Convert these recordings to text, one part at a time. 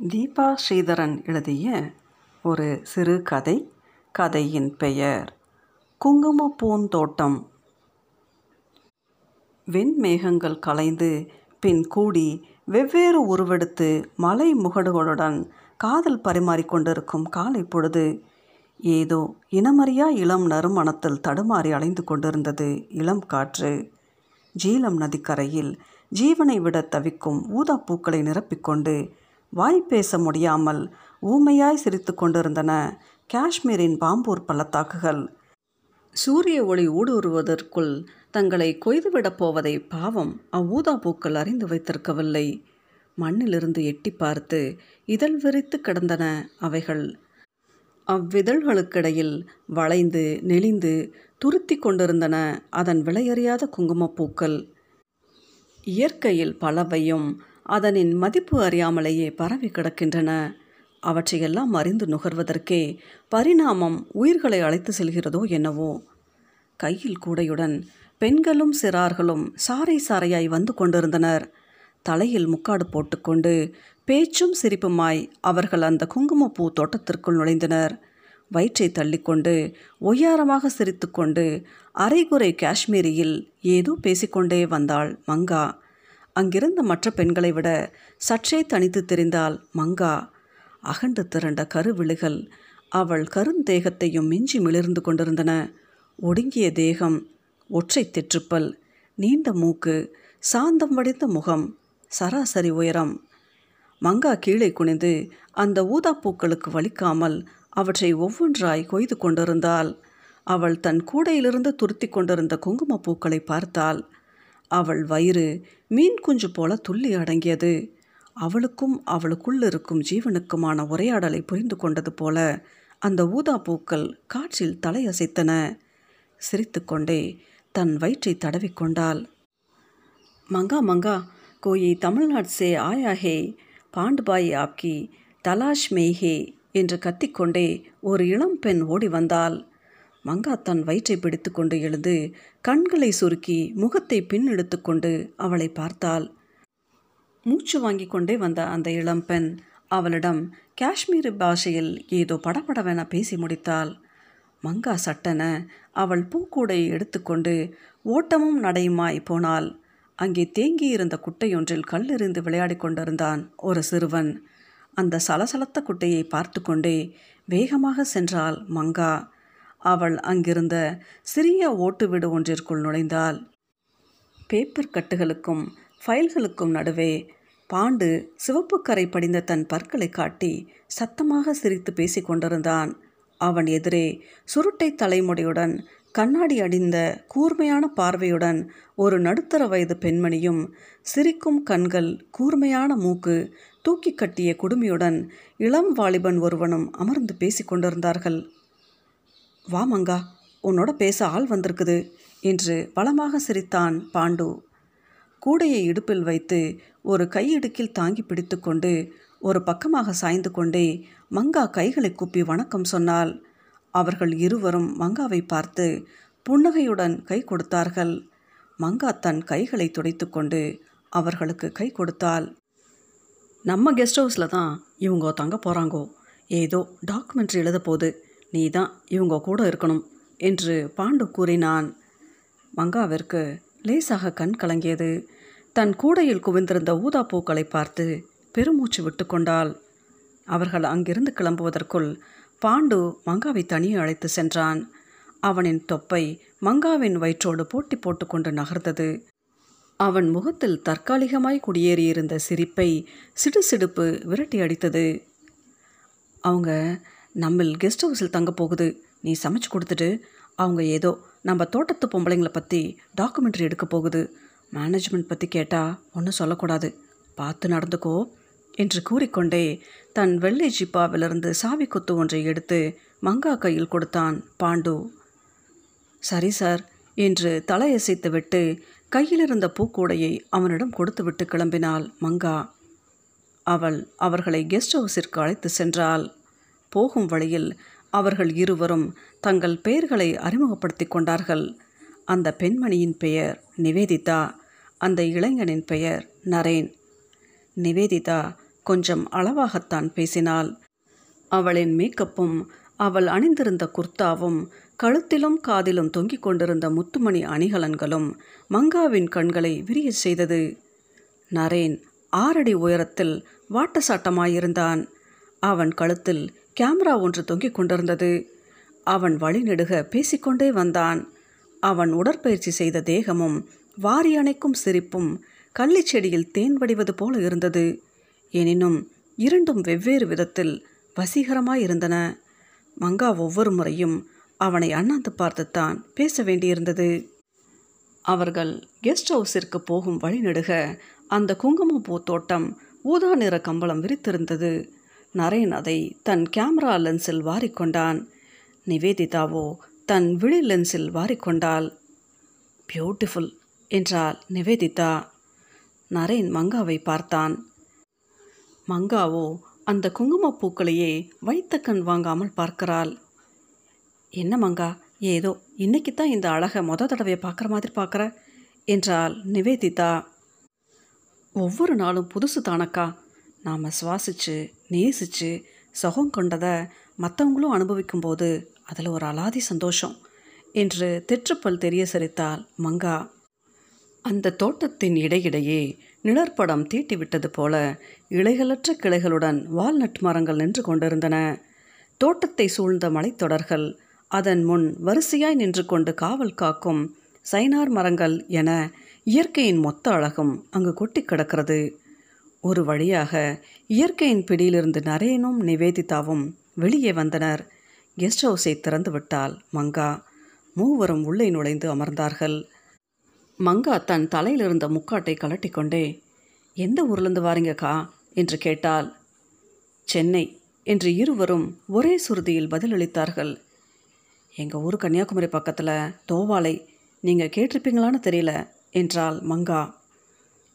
தீபா ஸ்ரீதரன் எழுதிய ஒரு சிறு கதை கதையின் பெயர் குங்கும பூந்தோட்டம். வெண்மேகங்கள் கலைந்து பின் கூடி வெவ்வேறு உருவெடுத்து மலை முகடுகளுடன் காதல் பரிமாறிக்கொண்டிருக்கும் காலை பொழுது ஏதோ இனமறியா இளம் நறுமணத்தில் தடுமாறி அலைந்து கொண்டிருந்தது இளம் காற்று. ஜீலம் நதிக்கரையில் ஜீவனை விட தவிக்கும் ஊதாப்பூக்களை நிரப்பிக்கொண்டு வாய் பேச முடியாமல் ஊமையாய் சிரித்து கொண்டிருந்தன காஷ்மீரின் பாம்பூர் பள்ளத்தாக்குகள். சூரிய ஒளி ஊடுருவதற்குள் தங்களை கொய்துவிடப் போவதை பாவம் அவ்வூதா பூக்கள் அறிந்து வைத்திருக்கவில்லை. மண்ணிலிருந்து எட்டி பார்த்து இதழ் விரித்து கிடந்தன அவைகள். அவ்விதழ்களுக்கிடையில் வளைந்து நெளிந்து துருத்தி கொண்டிருந்தன அதன் விலையறியாத குங்குமப்பூக்கள் இயற்கையில் பலவையும் அதனின் மதிப்பு அறியாமலேயே பரவி கிடக்கின்றன. அவற்றையெல்லாம் அறிந்து நுகர்வதற்கே பரிணாமம் உயிர்களை அழைத்து செல்கிறதோ என்னவோ. கையில் கூடையுடன் பெண்களும் சிறார்களும் சாறை சாறையாய் வந்து கொண்டிருந்தனர். தலையில் முக்காடு போட்டுக்கொண்டு பேச்சும் சிரிப்புமாய் அவர்கள் அந்த குங்குமப்பூ தோட்டத்திற்குள் நுழைந்தனர். வயிற்றை தள்ளிக்கொண்டு ஒய்யாரமாக சிரித்துக்கொண்டு அரைகுறை காஷ்மீரியில் ஏதோ பேசிக்கொண்டே வந்தாள் மங்கா. அங்கிருந்த மற்ற பெண்களை விட சற்றே தனித்து தெரிந்தால் மங்கா. அகண்டு திரண்ட கருவிழுகள் அவள் கருந்தேகத்தையும் மிஞ்சி மிளிர்ந்து கொண்டிருந்தன. ஒடுங்கிய தேகம் ஒற்றை தெற்றுப்பல் நீண்ட மூக்கு சாந்தம் வடிந்த முகம் சராசரி உயரம். மங்கா கீழே குனிந்து அந்த ஊதாப்பூக்களுக்கு வலிக்காமல் அவற்றை ஒவ்வொன்றாய் கொய்து கொண்டிருந்தாள். அவள் தன் கூடையிலிருந்து துருத்தி கொண்டிருந்த குங்குமப்பூக்களை பார்த்தாள். அவள் வயிறு மீன் குஞ்சு போல துள்ளி அடங்கியது. அவளுக்கும் அவளுக்குள் இருக்கும் ஜீவனுக்குமான உரையாடலை புரிந்து கொண்டது போல அந்த ஊதா பூக்கள் காற்றில் தலையசைத்தன. சிரித்துக்கொண்டே தன் வயிற்றை தடவிக்கொண்டாள் மங்கா மங்கா கோயி தமிழ்நாடு சே ஆயா ஹே பாண்டுபாய் ஆப்கி தலாஷ் மெய்ஹே என்று கத்திக்கொண்டே ஒரு இளம் பெண் ஓடி வந்தாள். மங்கா தன் வயிற்றை பிடித்து கொண்டு எழுந்து கண்களை சுருக்கி முகத்தை பின் எடுத்துக்கொண்டு அவளை பார்த்தாள். மூச்சு வாங்கி கொண்டே வந்த அந்த இளம்பெண் அவளிடம் காஷ்மீரி பாஷையில் ஏதோ படபடவென பேசி முடித்தாள். மங்கா சட்டென அவள் பூக்கூடையை எடுத்துக்கொண்டு ஓட்டமும் நடையுமாய் போனாள். அங்கே தேங்கியிருந்த குட்டையொன்றில் கல்லெறிந்து விளையாடி கொண்டிருந்தான் ஒரு சிறுவன். அந்த சலசலத்த குட்டையை பார்த்து கொண்டே வேகமாக சென்றாள் மங்கா. அவள் அங்கிருந்த சிறிய ஓட்டு வீடு ஒன்றிற்குள் நுழைந்தாள். பேப்பர் கட்டுகளுக்கும் ஃபைல்களுக்கும் நடுவே பாண்டு சிவப்பு கரை படிந்த தன் பற்களை காட்டி சத்தமாக சிரித்து பேசி கொண்டிருந்தான். அவன் எதிரே சுருட்டை தலைமுடியுடன் கண்ணாடி அடிந்த கூர்மையான பார்வையுடன் ஒரு நடுத்தர வயது பெண்மணியும் சிரிக்கும் கண்கள் கூர்மையான மூக்கு தூக்கி கட்டிய குடுமியுடன் இளம் வாலிபன் ஒருவனும் அமர்ந்து பேசிக்கொண்டிருந்தார்கள் கொண்டிருந்தார்கள். வா மங்கா. உன்னோட பேச ஆள் வந்திருக்குது என்று பலமாக சிரித்தான் பாண்டு. கூடையை இடுப்பில் வைத்து ஒரு கையிடுக்கில் தாங்கி பிடித்து கொண்டு ஒரு பக்கமாக சாய்ந்து கொண்டே மங்கா கைகளை கூப்பி வணக்கம் சொன்னால் அவர்கள் இருவரும் மங்காவை பார்த்து புன்னகையுடன் கை கொடுத்தார்கள். மங்கா தன் கைகளை துடைத்து கொண்டு அவர்களுக்கு கை கொடுத்தாள். நம்ம கெஸ்ட் ஹவுஸில் தான் இவங்க தங்க போகிறாங்கோ ஏதோ டாக்குமெண்ட்ரி எழுத போகுது நீ தான் இவங்க கூட இருக்கணும் என்று பாண்டு கூறினான். மங்காவிற்கு லேசாக கண் கலங்கியது. தன் கூடையில் குவிந்திருந்த ஊதாப்பூக்களை பார்த்து பெருமூச்சு விட்டு கொண்டாள். அவர்கள் அங்கிருந்து கிளம்புவதற்குள் பாண்டு மங்காவை தனியே அழைத்து சென்றான். அவனின் தொப்பை மங்காவின் வயிற்றோடு போட்டி போட்டுக்கொண்டு நகர்ந்தது. அவன் முகத்தில் தற்காலிகமாய் குடியேறியிருந்த சிரிப்பை சிடுசிடுப்பு விரட்டி அடித்தது. அவங்க நம்ம கெஸ்ட் ஹவுஸில் தங்க போகுது. நீ சமைச்சு கொடுத்துட்டு அவங்க ஏதோ நம்ம தோட்டத்து பொம்பளைங்களை பற்றி டாக்குமெண்ட்ரி எடுக்க போகுது. மேனேஜ்மெண்ட் பற்றி கேட்டால் ஒன்றும் சொல்லக்கூடாது. பார்த்து நடந்துக்கோ என்று கூறிக்கொண்டே தன் வெள்ளை ஜிப்பாவிலிருந்து சாவி குத்து ஒன்றை எடுத்து மங்கா கையில் கொடுத்தான் பாண்டு. சரி சார் என்று தலையசைத்து விட்டு கையிலிருந்த பூக்கூடையை அவனிடம் கொடுத்துவிட்டு கிளம்பினாள் மங்கா. அவள் அவர்களை கெஸ்ட் ஹவுஸிற்கு அழைத்து சென்றாள். போகும் வழியில் அவர்கள் இருவரும் தங்கள் பெயர்களை அறிமுகப்படுத்தி கொண்டார்கள். அந்த பெண்மணியின் பெயர் நிவேதிதா அந்த இளைஞனின் பெயர் நரேன். நிவேதிதா கொஞ்சம் அளவாகத்தான் பேசினாள். அவளின் மேக்கப்பும் அவள் அணிந்திருந்த குர்தாவும் கழுத்திலும் காதிலும் தொங்கிக் கொண்டிருந்த முத்துமணி அணிகலன்களும் மங்காவின் கண்களை விரிய செய்தது. நரேன் ஆறடி உயரத்தில் வாட்டசாட்டமாயிருந்தான். அவன் கழுத்தில் கேமரா ஒன்று தொங்கிக் கொண்டிருந்தது. அவன் வழிநெடுக பேசிக்கொண்டே வந்தான். அவன் உடற்பயிற்சி செய்த தேகமும் வாரி அணைக்கும் சிரிப்பும் கள்ளிச் செடியில் தேன் வடிவது போல இருந்தது. எனினும் இரண்டும் வெவ்வேறு விதத்தில் வசீகரமாயிருந்தன மங்கா ஒவ்வொரு முறையும் அவனை அண்ணாந்து பார்த்துத்தான் பேச வேண்டியிருந்தது. அவர்கள் கெஸ்ட் ஹவுஸிற்கு போகும் வழிநெடுக அந்த குங்குமப்பூ தோட்டம் ஊதா நிற கம்பளம் விரித்திருந்தது. நரேன் அதை தன் கேமரா லென்ஸில் வாரிக்கொண்டான். நிவேதிதாவோ தன் விழி லென்ஸில் வாரிக்கொண்டாள். பியூட்டிஃபுல் என்றாள் நிவேதிதா. நரேன் மங்காவை பார்த்தான். மங்காவோ அந்த குங்குமப்பூக்களையே வைத்த கண் வாங்காமல் பார்க்கிறாள். என்ன மங்கா ஏதோ இன்னைக்கு தான் இந்த அழகை மொத தடவையை பார்க்குற மாதிரி பார்க்குற? என்றாள் நிவேதிதா. ஒவ்வொரு நாளும் புதுசு தானக்கா நாம் சுவாசித்து நேசிச்சு சுகம் கொண்டதை மற்றவங்களும் அனுபவிக்கும்போது அதில் ஒரு அலாதி சந்தோஷம் என்று தெற்றுப்பல் தெரிய சிரித்தால் மங்கா. அந்த தோட்டத்தின் இடையிடையே நிழற்படம் தீட்டிவிட்டது போல இலைகளற்ற கிளைகளுடன் வால்நட் மரங்கள் நின்று கொண்டிருந்தன. தோட்டத்தை சூழ்ந்த மலைத்தொடர்கள் அதன் முன் வரிசையாய் நின்று கொண்டு காவல் காக்கும் சைனார் மரங்கள் என இயற்கையின் மொத்த அழகும் அங்கு கொட்டி கிடக்கிறது. ஒரு வழியாக இயற்கையின் பிடியிலிருந்து நரேனும் நிவேதிதாவும் வெளியே வந்தனர். கெஸ்ட் ஹவுஸை திறந்து விட்டால் மங்கா. மூவரும் உள்ளே நுழைந்து அமர்ந்தார்கள். மங்கா தன் தலையில் இருந்த முக்காட்டை கலட்டிக்கொண்டே எந்த ஊர்லேருந்து வாரீங்கக்கா? என்று கேட்டால் சென்னை என்று இருவரும் ஒரே சுருதியில் பதிலளித்தார்கள். எங்கள் ஊர் கன்னியாகுமரி பக்கத்தில் தோவாலை. நீங்கள் கேட்டிருப்பீங்களான்னு தெரியல என்றாள் மங்கா.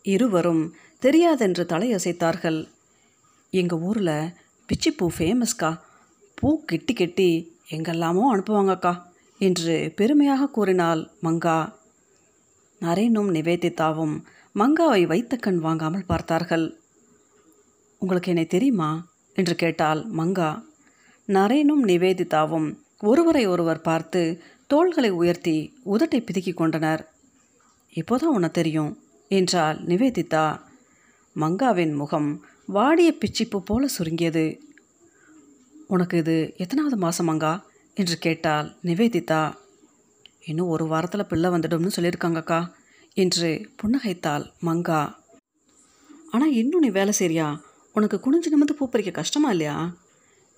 இருவரும் தெரியாதென்று தலையசைத்தார்கள். எங்கள் ஊரில் பிச்சிப்பூ ஃபேமஸ்க்கா பூ கெட்டி கெட்டி எங்கெல்லாமோ அனுப்புவாங்கக்கா என்று பெருமையாக கூறினாள் மங்கா. நரேனும் நிவேதிதாவும் மங்காவை வைத்த கண் வாங்காமல் பார்த்தார்கள். உங்களுக்கு என்னை தெரியுமா? என்று கேட்டால் மங்கா. நரேனும் நிவேதிதாவும் ஒருவரை ஒருவர் பார்த்து தோள்களை உயர்த்தி உதட்டை பிதுக்கிக் கொண்டனர். இப்போதான் உன தெரியும் என்றாள் நிவேதிதா. மங்காவின் முகம் வாடிய பிச்சிப்பு போல சுருங்கியது. உனக்கு இது எத்தனாவது மாதம் மங்கா? என்று கேட்டாள் நிவேதிதா. இன்னும் ஒரு வாரத்தில் பிள்ளை வந்துடும்னு சொல்லியிருக்காங்கக்கா என்று புன்னகைத்தாள் மங்கா. ஆனால் இன்னும் நீ வேலை செய்றியா? உனக்கு குனிஞ்சு நிமிந்து பூ பறிக்க கஷ்டமா இல்லையா?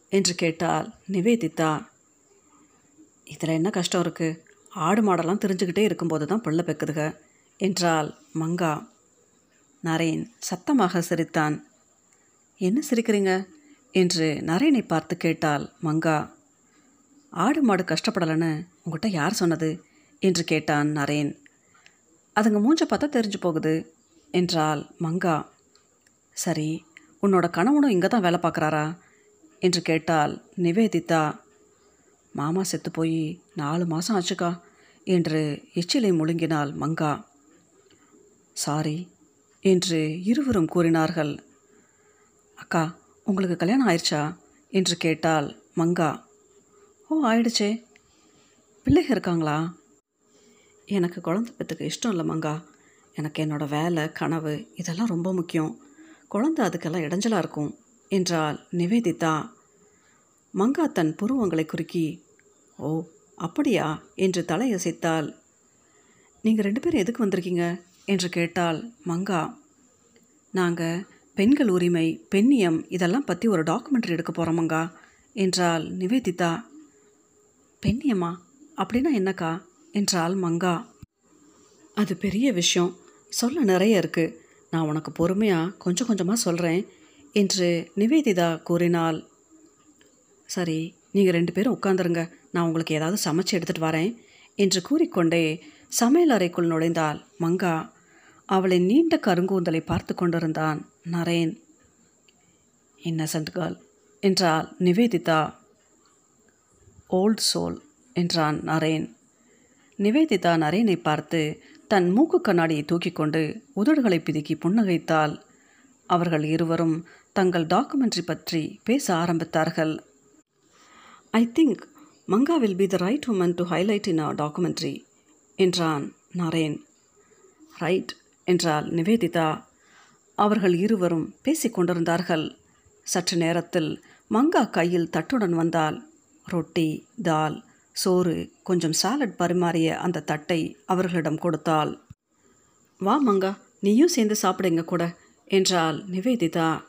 என்று கேட்டால் நிவேதிதா. இதில் என்ன கஷ்டம் இருக்குது ஆடு மாடெல்லாம் தெரிஞ்சுக்கிட்டே இருக்கும்போது தான் பிள்ளை பெக்குதுக என்றால் மங்கா. நரேன் சத்தமாக சிரித்தான். என்ன சிரிக்கிறீங்க? என்று நரேனை பார்த்து கேட்டாள் மங்கா. ஆடு மாடு கஷ்டப்படலைன்னு உங்கள்கிட்ட யார் சொன்னது? என்று கேட்டான் நரேன் அதுங்க மூஞ்ச பார்த்தா தெரிஞ்சு போகுது என்றாள் மங்கா. சரி உன்னோட கணவனும் இங்கே தான் வேலை பார்க்குறாரா? என்று கேட்டாள் நிவேதிதா. மாமா செத்து போய் நாலு மாதம் ஆச்சுக்கா என்று எச்சிலை முழுங்கினாள் மங்கா. சாரி என்று இருவரும் கூறினார்கள். அக்கா உங்களுக்கு கல்யாணம் ஆயிடுச்சா? என்று கேட்டாள் மங்கா. ஓ ஆயிடுச்சே. பிள்ளைங்க இருக்காங்களா? எனக்கு குழந்தை பெற்றுக்க இஷ்டம் இல்லை மங்கா. எனக்கு என்னோட வேலை கனவு இதெல்லாம் ரொம்ப முக்கியம். குழந்தை அதுக்கெல்லாம் இடைஞ்சலாக இருக்கும் என்றால் நிவேதிதா. மங்கா தன் புருவங்களை குறுக்கி ஓ அப்படியா? என்று தலையசைத்தாள். நீங்கள் ரெண்டு பேரும் எதுக்கு வந்திருக்கீங்க? என்று கேட்டால் மங்கா நாங்கள் பெண்கள் உரிமை பெண்ணியம் இதெல்லாம் பற்றி ஒரு டாக்குமெண்ட்ரி எடுக்க போகிறோமங்கா என்றால் நிவேதிதா. பெண்ணியமா? அப்படின்னா என்னக்கா? என்றால் மங்கா. அது பெரிய விஷயம். சொல்ல நிறைய இருக்குது நான் உனக்கு பொறுமையாக கொஞ்சம் கொஞ்சமாக சொல்கிறேன் என்று நிவேதிதா கூறினாள். சரி நீங்கள் ரெண்டு பேரும் உட்காந்துருங்க நான் உங்களுக்கு ஏதாவது சமைச்சு எடுத்துகிட்டு வரேன் என்று கூறிக்கொண்டே சமையல் அறைக்குள் நுழைந்தாள் மங்கா. அவளின் நீண்ட கருங்கூந்தலை பார்த்து கொண்டிருந்தான். நரேன் இன்னசென்ட் கேர்ள் என்றாள் நிவேதிதா. ஓல்ட் சோல் என்றான் நரேன். நிவேதிதா நரேனை பார்த்து தன் மூக்கு கண்ணாடியை தூக்கி கொண்டு உதடுகளை பிதுக்கி புன்னகைத்தாள். அவர்கள் இருவரும் தங்கள் டாக்குமெண்ட்ரி பற்றி பேச ஆரம்பித்தார்கள். I think Manga will be the right woman to highlight in a documentary என்றான் நரேன். ரைட் என்றாள் நிவேதிதா அவர்கள் இருவரும் பேசிக்கொண்டிருந்தார்கள் சற்று நேரத்தில் மங்கா கையில் தட்டுடன் வந்தால் ரொட்டி தால் சோறு கொஞ்சம் சாலட் பரிமாறிய அந்த தட்டை அவர்களிடம் கொடுத்தாள். வா மங்கா நீயும் சேர்ந்து சாப்பிடுங்க கூட என்றாள் நிவேதிதா.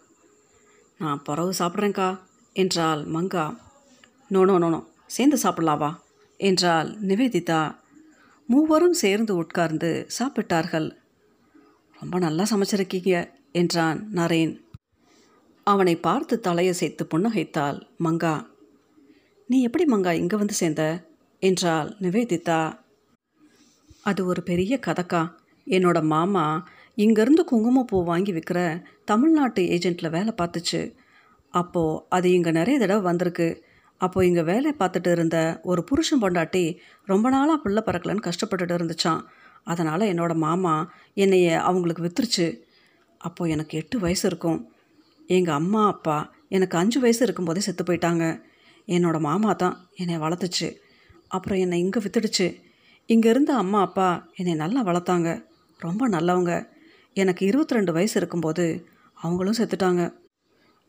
நான் பிறகு சாப்பிட்றேங்க்கா என்றாள் மங்கா. நோனோ நோனோ சேர்ந்து சாப்பிடலாவா என்றாள் நிவேதிதா. மூவரும் சேர்ந்து உட்கார்ந்து சாப்பிட்டார்கள். ரொம்ப நல்லா சமைச்சிருக்கீங்க என்றான் நரேன். அவனை பார்த்து தலையசைத்து புன்னகைத்தாள் மங்கா. நீ எப்படி மங்கா இங்கே வந்து சேர்ந்த? என்றாள் நிவேதிதா. அது ஒரு பெரிய கதைக்கா. என்னோட மாமா இங்கேருந்து குங்குமப்பூ வாங்கி விற்கிற தமிழ்நாட்டு ஏஜெண்ட்டில் வேலை பார்த்துச்சு. அப்போது அது இங்கே நிறைய தடவை வந்திருக்கு. அப்போது இங்கே வேலை பார்த்துட்டு இருந்த ஒரு புருஷன் பொண்டாட்டி ரொம்ப நாளாக பிள்ளை பறக்கலன்னு கஷ்டப்பட்டுட்டு இருந்துச்சான் அதனால் என்னோட மாமா என்னைய அவங்களுக்கு வித்துருச்சு. அப்போது எனக்கு எட்டு வயசு இருக்கும். எங்கள் அம்மா அப்பா எனக்கு அஞ்சு வயசு இருக்கும்போதே செத்து போயிட்டாங்க. என்னோடய மாமா தான் என்னை வளர்த்துச்சு அப்புறம் என்னை இங்கே வித்துடுச்சு. இங்கே இருந்த அம்மா அப்பா என்னை நல்லா வளர்த்தாங்க. ரொம்ப நல்லவங்க. எனக்கு இருபத்தி ரெண்டு வயசு இருக்கும்போது அவங்களும் செத்துட்டாங்க.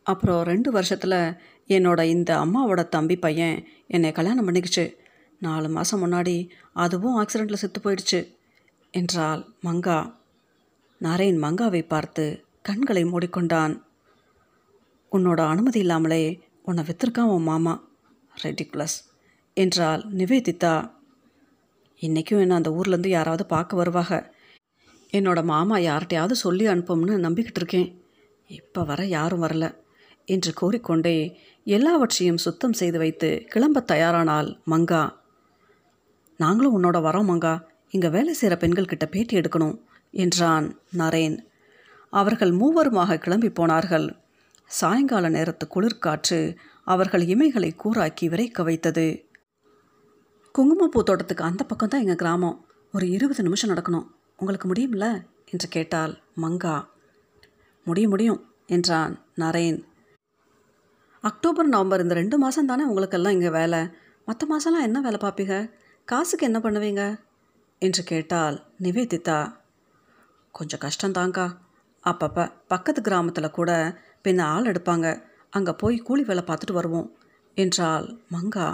அப்புறம் ரெண்டு வருஷத்தில் என்னோட இந்த அம்மாவோட தம்பி பையன் என்னை கல்யாணம் பண்ணிக்கிச்சு. நாலு மாதம் முன்னாடி அதுவும் ஆக்சிடெண்ட்டில் செத்து போயிடுச்சு. என்றாள் மங்கா. நாரேன் மங்காவை பார்த்து கண்களை மூடிக்கொண்டான். உன்னோட அனுமதி இல்லாமலே உன்னை வித்திருக்கான் உன் மாமா. ரெடிகுலஸ் என்றாள் நிவேதிதா. இன்றைக்கும் என்ன அந்த ஊர்லேருந்து யாராவது பார்க்க வருவாங்க என்னோட மாமா யார்கிட்டையாவது சொல்லி அனுப்பும்னு நம்பிக்கிட்டு இருக்கேன். இப்போ வர யாரும் வரல என்று கூறிக்கொண்டே எல்லாவற்றையும் சுத்தம் செய்து வைத்து கிளம்ப தயாரானாள் மங்கா. நாங்களும் உன்னோட வரோம் மங்கா. இங்கே வேலை செய்கிற பெண்கள்கிட்ட பேட்டி எடுக்கணும் என்றான் நரேன். அவர்கள் மூவருமாக கிளம்பி போனார்கள். சாயங்கால நேரத்து குளிர்காற்று அவர்கள் இமைகளை கூறாக்கி விரைக்க வைத்தது. குங்குமப்பூ தோட்டத்துக்கு அந்த பக்கம் தான் எங்கள் கிராமம். ஒரு இருபது நிமிஷம் நடக்கணும். உங்களுக்கு முடியும்ல? என்று கேட்டாள் மங்கா. முடியும் முடியும் என்றான் நரேன். அக்டோபர் நவம்பர் இந்த ரெண்டு மாதம் தானே உங்களுக்கெல்லாம் இங்கே வேலை. மற்ற மாதம்லாம் என்ன வேலை பார்ப்பீங்க காசுக்கு என்ன பண்ணுவீங்க? என்று கேட்டால் நிவேதிதா கொஞ்சம் கஷ்டந்தாங்க்கா அப்பப்போ பக்கத்து கிராமத்தில் கூட பின்ன ஆள் எடுப்பாங்க. அங்கே போய் கூலி வேலை பார்த்துட்டு வருவோம் என்றால் மங்கா.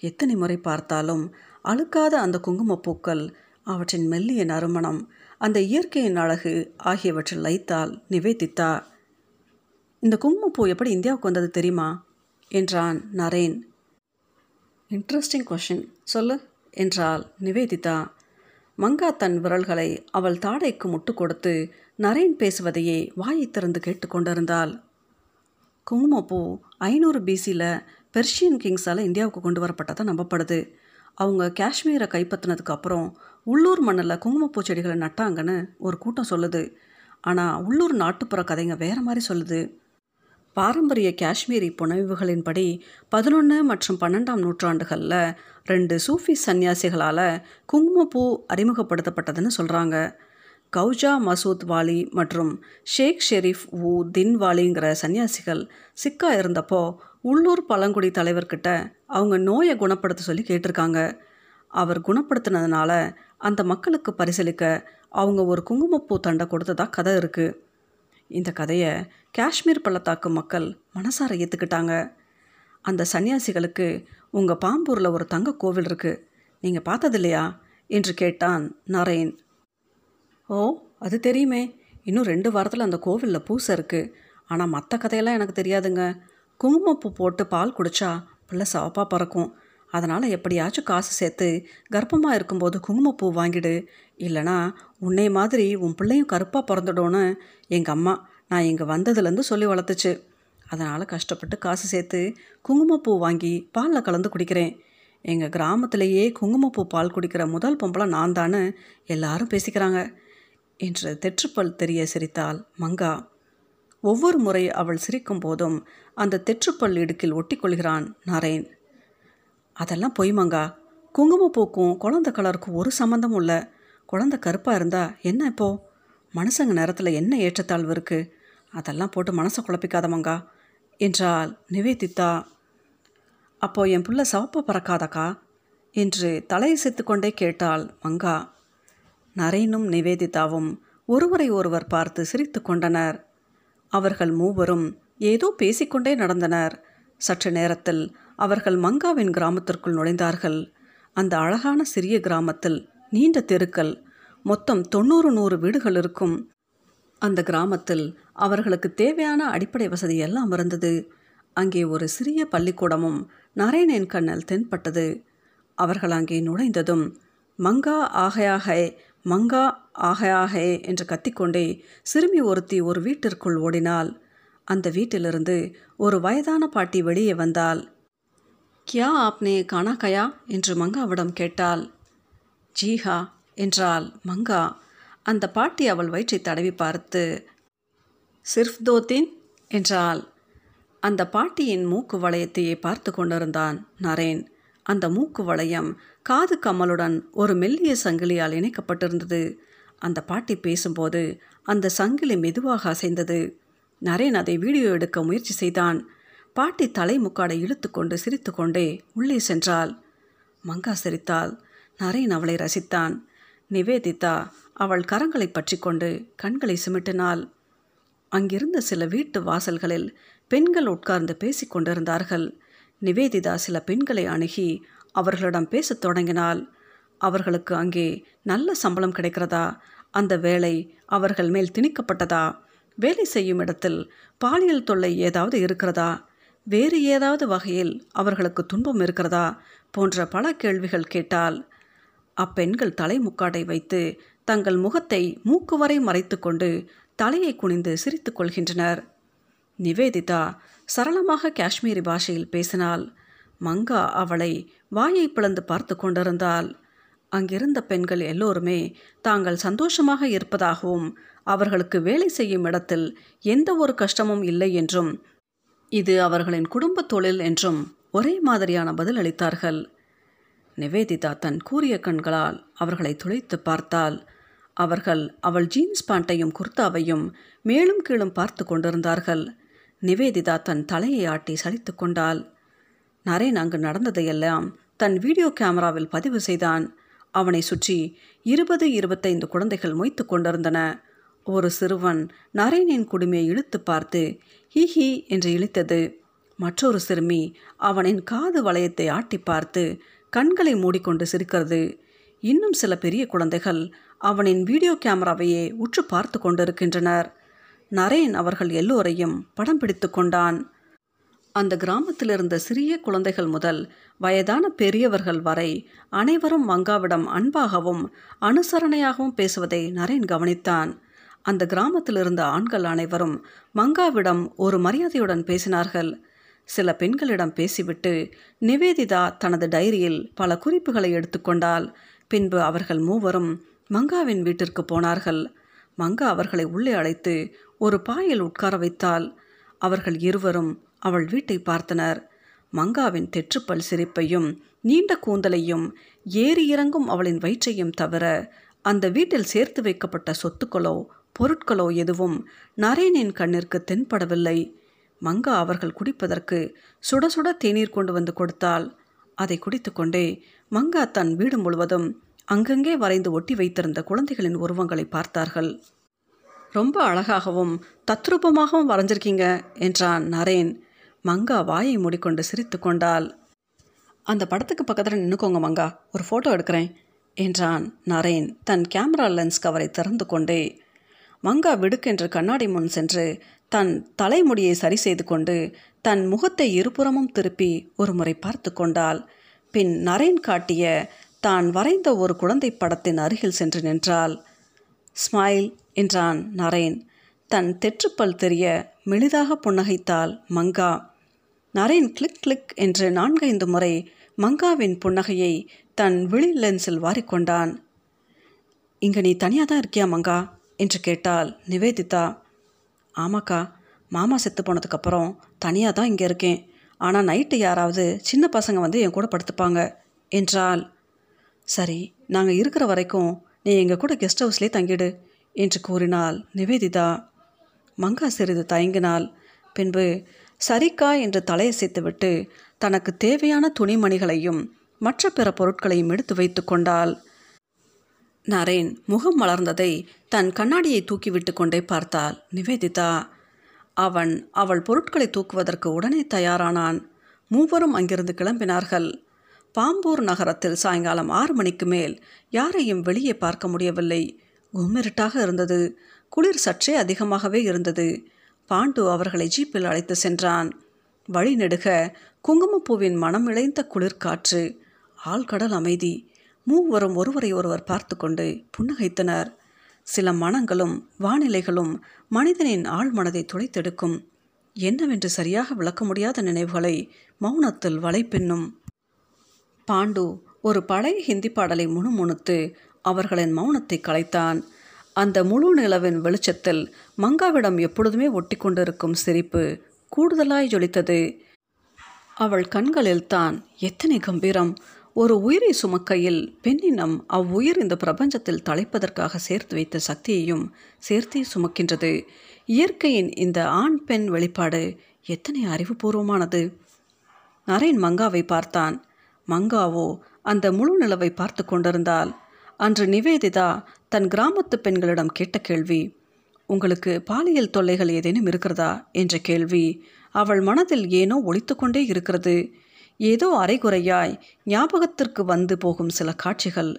எத்தனை முறை பார்த்தாலும் அழுக்காத அந்த குங்குமப்பூக்கள் அவற்றின் மெல்லிய நறுமணம் அந்த இயற்கையின் அழகு ஆகியவற்றில் லைத்தால் நிவேதித்தா இந்த குங்குமப்பூ எப்படி இந்தியாவுக்கு வந்தது தெரியுமா? என்றான் நரேன். இன்ட்ரெஸ்டிங் கொஷின் சொல்லு. என்றாள் நிவேதிதா. மங்கா தன் விரல்களை அவள் தாடைக்கு முட்டு கொடுத்து நரேன் பேசுவதையே வாயை திறந்து கேட்டுக்கொண்டிருந்தாள் குங்குமப்பூ ஐநூறு பிசியில் பெர்ஷியன் கிங்ஸால் இந்தியாவுக்கு கொண்டு வரப்பட்டதாக நம்பப்படுது. அவங்க காஷ்மீரை கைப்பற்றினதுக்கு அப்புறம் உள்ளூர் மண்ணில் குங்குமப்பூ செடிகளை நட்டாங்கன்னு ஒரு கூட்டம் சொல்லுது. ஆனால் உள்ளூர் நாட்டுப்புற கதைங்க வேறு மாதிரி சொல்லுது. பாரம்பரிய காஷ்மீரி புனைவுகளின்படி பதினொன்று மற்றும் பன்னெண்டாம் நூற்றாண்டுகளில் ரெண்டு சூஃபி சன்னியாசிகளால் குங்குமப்பூ அறிமுகப்படுத்தப்பட்டதுன்னு சொல்கிறாங்க கௌஜா மசூத் வாலி மற்றும் ஷேக் ஷெரீஃப் ஊ தின் வாலிங்கிற சன்னியாசிகள் சிக்கா இருந்தப்போ உள்ளூர் பழங்குடி தலைவர்கிட்ட அவங்க நோயை குணப்படுத்த சொல்லி கேட்டிருக்காங்க. அவர் குணப்படுத்தினதுனால அந்த மக்களுக்கு பரிசளிக்க அவங்க ஒரு குங்குமப்பூ தண்டை கொடுத்ததாக கதை இருக்குது இந்த கதையை காஷ்மீர் பள்ளத்தாக்கு மக்கள் மனசார ஏற்றுக்கிட்டாங்க அந்த சன்னியாசிகளுக்கு உங்கள் பாம்பூரில் ஒரு தங்க கோவில் இருக்குது நீங்கள் பார்த்தது இல்லையா என்று கேட்டான் நரேன் ஓ அது தெரியுமே. இன்னும் ரெண்டு வாரத்தில் அந்த கோவிலில் பூசை இருக்குது ஆனால் மற்ற கதையெல்லாம் எனக்கு தெரியாதுங்க. குங்குமப்பூ போட்டு பால் குடித்தா பிள்ளை சவப்பாக பறக்கும். அதனால் எப்படியாச்சும் காசு சேர்த்து கர்ப்பமாக இருக்கும்போது குங்குமப்பூ வாங்கிடு. இல்லைனா உன்னை மாதிரி உன் பிள்ளையும் கருப்பாக பிறந்துடோன்னு எங்கள் அம்மா நான் இங்கே வந்ததுலேருந்து சொல்லி வளர்த்துச்சு. அதனால் கஷ்டப்பட்டு காசு சேர்த்து குங்குமப்பூ வாங்கி பாலில் கலந்து குடிக்கிறேன். எங்கள் கிராமத்திலேயே குங்குமப்பூ பால் குடிக்கிற முதல் பொம்பளை நான் தானு எல்லாரும் பேசிக்கிறாங்க. என்று தெற்றுப்பல் தெரிய சிரித்தாள் மங்கா. ஒவ்வொரு முறை அவள் சிரிக்கும் போதும் அந்த தெற்றுப்பல் இடுக்கில் ஒட்டிக்கொள்கிறான் நரேன். அதெல்லாம் பொய் மங்கா. குங்குமப்பூக்கும் குழந்த கலருக்கும் ஒரு சம்மந்தமும் இல்லை. குழந்த கருப்பாக இருந்தால் என்ன இப்போ? மனுஷங்க நேரத்தில் என்ன ஏற்றத்தாழ்வு இருக்குது அதெல்லாம் போட்டு மனசை குழப்பிக்காத மங்கா நிவேதித்தா நிவேதிதா. அப்போ என் புள்ள சவப்பை பறக்காதக்கா? என்று தலையசைத்து கொண்டே கேட்டாள் மங்கா. நரேனும் நிவேதிதாவும் ஒருவரை ஒருவர் பார்த்து சிரித்து கொண்டனர். அவர்கள் மூவரும் ஏதோ பேசிக்கொண்டே நடந்தனர். சற்று நேரத்தில் அவர்கள் மங்காவின் கிராமத்திற்குள் நுழைந்தார்கள். அந்த அழகான சிறிய கிராமத்தில் நீண்ட தெருக்கள் மொத்தம் தொண்ணூறு நூறு வீடுகள் இருக்கும். அந்த கிராமத்தில் அவர்களுக்கு தேவையான அடிப்படை வசதி எல்லாம் இருந்தது. அங்கே ஒரு சிறிய பள்ளிக்கூடமும் நரேனின் கண்ணில் தென்பட்டது. அவர்கள் அங்கே நுழைந்ததும் மங்கா ஆகையாகே மங்கா ஆகையாகே என்று கத்திக்கொண்டே சிறுமி ஒருத்தி ஒரு வீட்டிற்குள் ஓடினாள். அந்த வீட்டிலிருந்து ஒரு வயதான பாட்டி வெளியே வந்தாள். கியா ஆப்னே காணா கயா என்று மங்காவிடம் கேட்டாள். ஜீஹா என்றாள் மங்கா. அந்த பாட்டி அவள் வயிற்றை தடவி பார்த்து சிர்ஃப் தோத்தின் என்றாள். அந்த பாட்டியின் மூக்கு வளையத்தையே பார்த்து கொண்டிருந்தான் நரேன். அந்த மூக்கு வளையம் காது கம்மலுடன் ஒரு மெல்லிய சங்கிலியால் இணைக்கப்பட்டிருந்தது. அந்த பாட்டி பேசும்போது அந்த சங்கிலி மெதுவாக அசைந்தது. நரேன் அதை வீடியோ எடுக்க முயற்சி செய்தான். பாட்டி தலை முக்காடை இழுத்து கொண்டு சிரித்து கொண்டே உள்ளே சென்றாள். மங்கா சிரித்தாள். நரேன் அவளை ரசித்தான். நிவேதிதா அவள் கரங்களை பற்றி கொண்டு கண்களை சிமிட்டினாள். அங்கிருந்த சில வீட்டு வாசல்களில் பெண்கள் உட்கார்ந்து பேசிக் கொண்டிருந்தார்கள். நிவேதிதா சில பெண்களை அணுகி அவர்களிடம் பேசத் தொடங்கினாள். அவர்களுக்கு அங்கே நல்ல சம்பளம் கிடைக்கிறதா? அந்த வேலை அவர்கள் மேல் திணிக்கப்பட்டதா? வேலை செய்யும் இடத்தில் பாலியல் தொல்லை ஏதாவது இருக்கிறதா? வேறு ஏதாவது வகையில் அவர்களுக்கு துன்பம் இருக்கிறதா? போன்ற பல கேள்விகள் கேட்டால் அப்பெண்கள் தலைமுக்காடை வைத்து தங்கள் முகத்தை மூக்கு வரை மறைத்து கொண்டு தலையை குனிந்து சிரித்து கொள்கின்றனர். நிவேதிதா சரளமாக காஷ்மீரி பாஷையில் பேசினாள். மங்கா அவளை வாயை பிளந்து பார்த்து கொண்டிருந்தாள். அங்கிருந்த பெண்கள் எல்லோருமே தாங்கள் சந்தோஷமாக இருப்பதாகவும் அவர்களுக்கு வேலை செய்யும் இடத்தில் எந்த ஒரு கஷ்டமும் இல்லை என்றும் இது அவர்களின் குடும்ப தொழில் என்றும் ஒரே மாதிரியான பதில் அளித்தார்கள். நிவேதிதா தன் கூரிய கண்களால் அவர்களை துளைத்து பார்த்தால் அவர்கள் அவள் ஜீன்ஸ் பேண்ட்டையும் குர்தாவையும் மேலும் கீழும் பார்த்து கொண்டிருந்தார்கள். நிவேதிதா தன் தலையை ஆட்டி சலித்து கொண்டாள். நரேன் அங்கு நடந்ததையெல்லாம் தன் வீடியோ கேமராவில் பதிவு செய்தான். அவனை சுற்றி இருபது இருபத்தைந்து குழந்தைகள் மொய்த்து கொண்டிருந்தன. ஒரு சிறுவன் நரேனின் குடுமையை இழுத்து பார்த்து ஹி ஹி என்று இழித்தது. மற்றொரு சிறுமி அவனின் காது வளையத்தை ஆட்டி பார்த்து கண்களை மூடிக்கொண்டு சிரிக்கிறது. இன்னும் சில பெரிய குழந்தைகள் அவனின் வீடியோ கேமராவையே உற்று பார்த்து கொண்டிருக்கின்றனர். நரேன் அவர்கள் எல்லோரையும் படம் பிடித்து கொண்டான். அந்த கிராமத்தில் இருந்த சிறிய குழந்தைகள் முதல் வயதான பெரியவர்கள் வரை அனைவரும் மங்காவிடம் அன்பாகவும் அனுசரணையாகவும் பேசுவதை நரேன் கவனித்தான். அந்த கிராமத்தில் இருந்த ஆண்கள் அனைவரும் மங்காவிடம் ஒரு மரியாதையுடன் பேசினார்கள். சில பெண்களிடம் பேசிவிட்டு நிவேதிதா தனது டைரியில் பல குறிப்புகளை எடுத்துக்கொண்டால் பின்பு அவர்கள் மூவரும் மங்காவின் வீட்டிற்கு போனார்கள். மங்கா அவர்களை உள்ளே அழைத்து ஒரு பாயில் உட்கார வைத்தால் அவர்கள் இருவரும் அவள் வீட்டை பார்த்தனர். மங்காவின் தெற்றுப்பல் சிரிப்பையும் நீண்ட கூந்தலையும் ஏறி இறங்கும் அவளின் வயிற்றையும் தவிர அந்த வீட்டில் சேர்த்து வைக்கப்பட்ட சொத்துக்களோ பொருட்களோ எதுவும் நரேனின் கண்ணிற்கு தென்படவில்லை. மங்கா அவர்கள் குடிப்பதற்கு சுட சுட தேநீர் கொண்டு வந்து கொடுத்தால் அதை குடித்துக்கொண்டே மங்கா தன் வீடு முழுவதும் அங்கங்கே வரைந்து ஒட்டி வைத்திருந்த குழந்தைகளின் உருவங்களை பார்த்தார்கள். ரொம்ப அழகாகவும் தத்ரூபமாகவும் வரைஞ்சிருக்கீங்க என்றான் நரேன். மங்கா வாயை மூடிக்கொண்டு சிரித்து கொண்டாள். அந்த படத்துக்கு பக்கத்தில் நின்றுக்கோங்க மங்கா ஒரு ஃபோட்டோ எடுக்கிறேன் என்றான் நரேன் தன் கேமரா லென்ஸ் கவரை திறந்து கொண்டே. மங்கா விடுக்கென்று கண்ணாடி முன் சென்று தன் தலைமுடியை சரி செய்து கொண்டு தன் முகத்தை இருபுறமும் திருப்பி ஒரு முறை பார்த்து கொண்டாள். பின் நரேன் காட்டிய தான் வரைந்த ஒரு குழந்தை படத்தின் அருகில் சென்று நின்றாள். ஸ்மைல் என்றான் நரேன். தன் தெற்றுப்பல் தெரிய மெளிதாக புன்னகைத்தாள் மங்கா. நரேன் கிளிக் கிளிக் என்று நான்கைந்து முறை மங்காவின் புன்னகையை தன் விழி லென்ஸில் வாரிக்கொண்டான் இங்கே நீ தனியாக தான் இருக்கியா மங்கா? என்று கேட்டாள் நிவேதிதா. ஆமாக்கா மாமா செத்து போனதுக்கப்புறம் தனியாக தான் இங்கே இருக்கேன். ஆனால் நைட்டு யாராவது சின்ன பசங்க வந்து என் கூட படுத்துப்பாங்க என்றாள். சரி நாங்கள் இருக்கிற வரைக்கும் நீ எங்கள் கூட கெஸ்ட் ஹவுஸ்லேயே தங்கிடு என்று கூறினாள் நிவேதிதா. மங்கா சிறிது தயங்கினாள். பின்பு சரிக்கா என்று தலையசைத்துவிட்டு தனக்கு தேவையான துணிமணிகளையும் மற்ற பிற பொருட்களையும் எடுத்து வைத்து கொண்டாள். நரேன் முகம் மலர்ந்ததை தன் கண்ணாடியை தூக்கிவிட்டு கொண்டே பார்த்தாள். நிவேதிதா அவன் அவள் பொருட்களை தூக்குவதற்கு உடனே தயாரானான். மூவரும் அங்கிருந்து கிளம்பினார்கள். பாம்பூர் நகரத்தில் சாயங்காலம் ஆறு மணிக்கு மேல் யாரையும் வெளியே பார்க்க முடியவில்லை. கும்மிருட்டாக இருந்தது. குளிர் சற்றே அதிகமாகவே இருந்தது. பாண்டு அவர்களை ஜீப்பில் அழைத்து சென்றான். வழி நெடுக குங்குமப்பூவின் மனம் இழைந்த குளிர்காற்று. ஆழ்கடல் அமைதி. மூவரும் ஒருவரை ஒருவர் பார்த்து கொண்டு புன்னகைத்தனர். சில மனங்களும் வானிலைகளும் மனிதனின் ஆழ்மனதை துளைத்தெடுக்கும் என்னவென்று சரியாக விளக்க முடியாத நினைவுகளை மௌனத்தில் வலைப்பின்னும். பாண்டு ஒரு பழைய ஹிந்தி பாடலை முணுமுணுத்து அவர்களின் மௌனத்தை கலைத்தான். அந்த முழு நிலவின் வெளிச்சத்தில் மங்காவிடம் எப்பொழுதுமே ஒட்டி கொண்டிருக்கும் சிரிப்பு கூடுதலாய் ஜொலித்தது. அவள் கண்களில் தான் எத்தனை கம்பீரம்! ஒரு உயிரை சுமக்கையில் பெண்ணினம் அவ்வுயிர் இந்த பிரபஞ்சத்தில் தலைப்பதற்காக சேர்த்து வைத்த சக்தியையும் சேர்த்தே சுமக்கின்றது. இயற்கையின் இந்த ஆண் பெண் வெளிப்பாடு எத்தனை அறிவுபூர்வமானது? நரேன் மங்காவை பார்த்தான். மங்காவோ அந்த முழு நிலவை பார்த்து கொண்டிருந்தாள். அன்று நிவேதிதா தன் கிராமத்து பெண்களிடம் கேட்ட கேள்வி உங்களுக்கு பாலியல் தொல்லைகள் ஏதேனும் இருக்கிறதா? என்ற கேள்வி அவள் மனதில் ஏனோ ஒழித்து கொண்டே இருக்கிறது. ஏதோ அரைகுறையாய் ஞாபகத்திற்கு வந்து போகும் சில காட்சிகள்.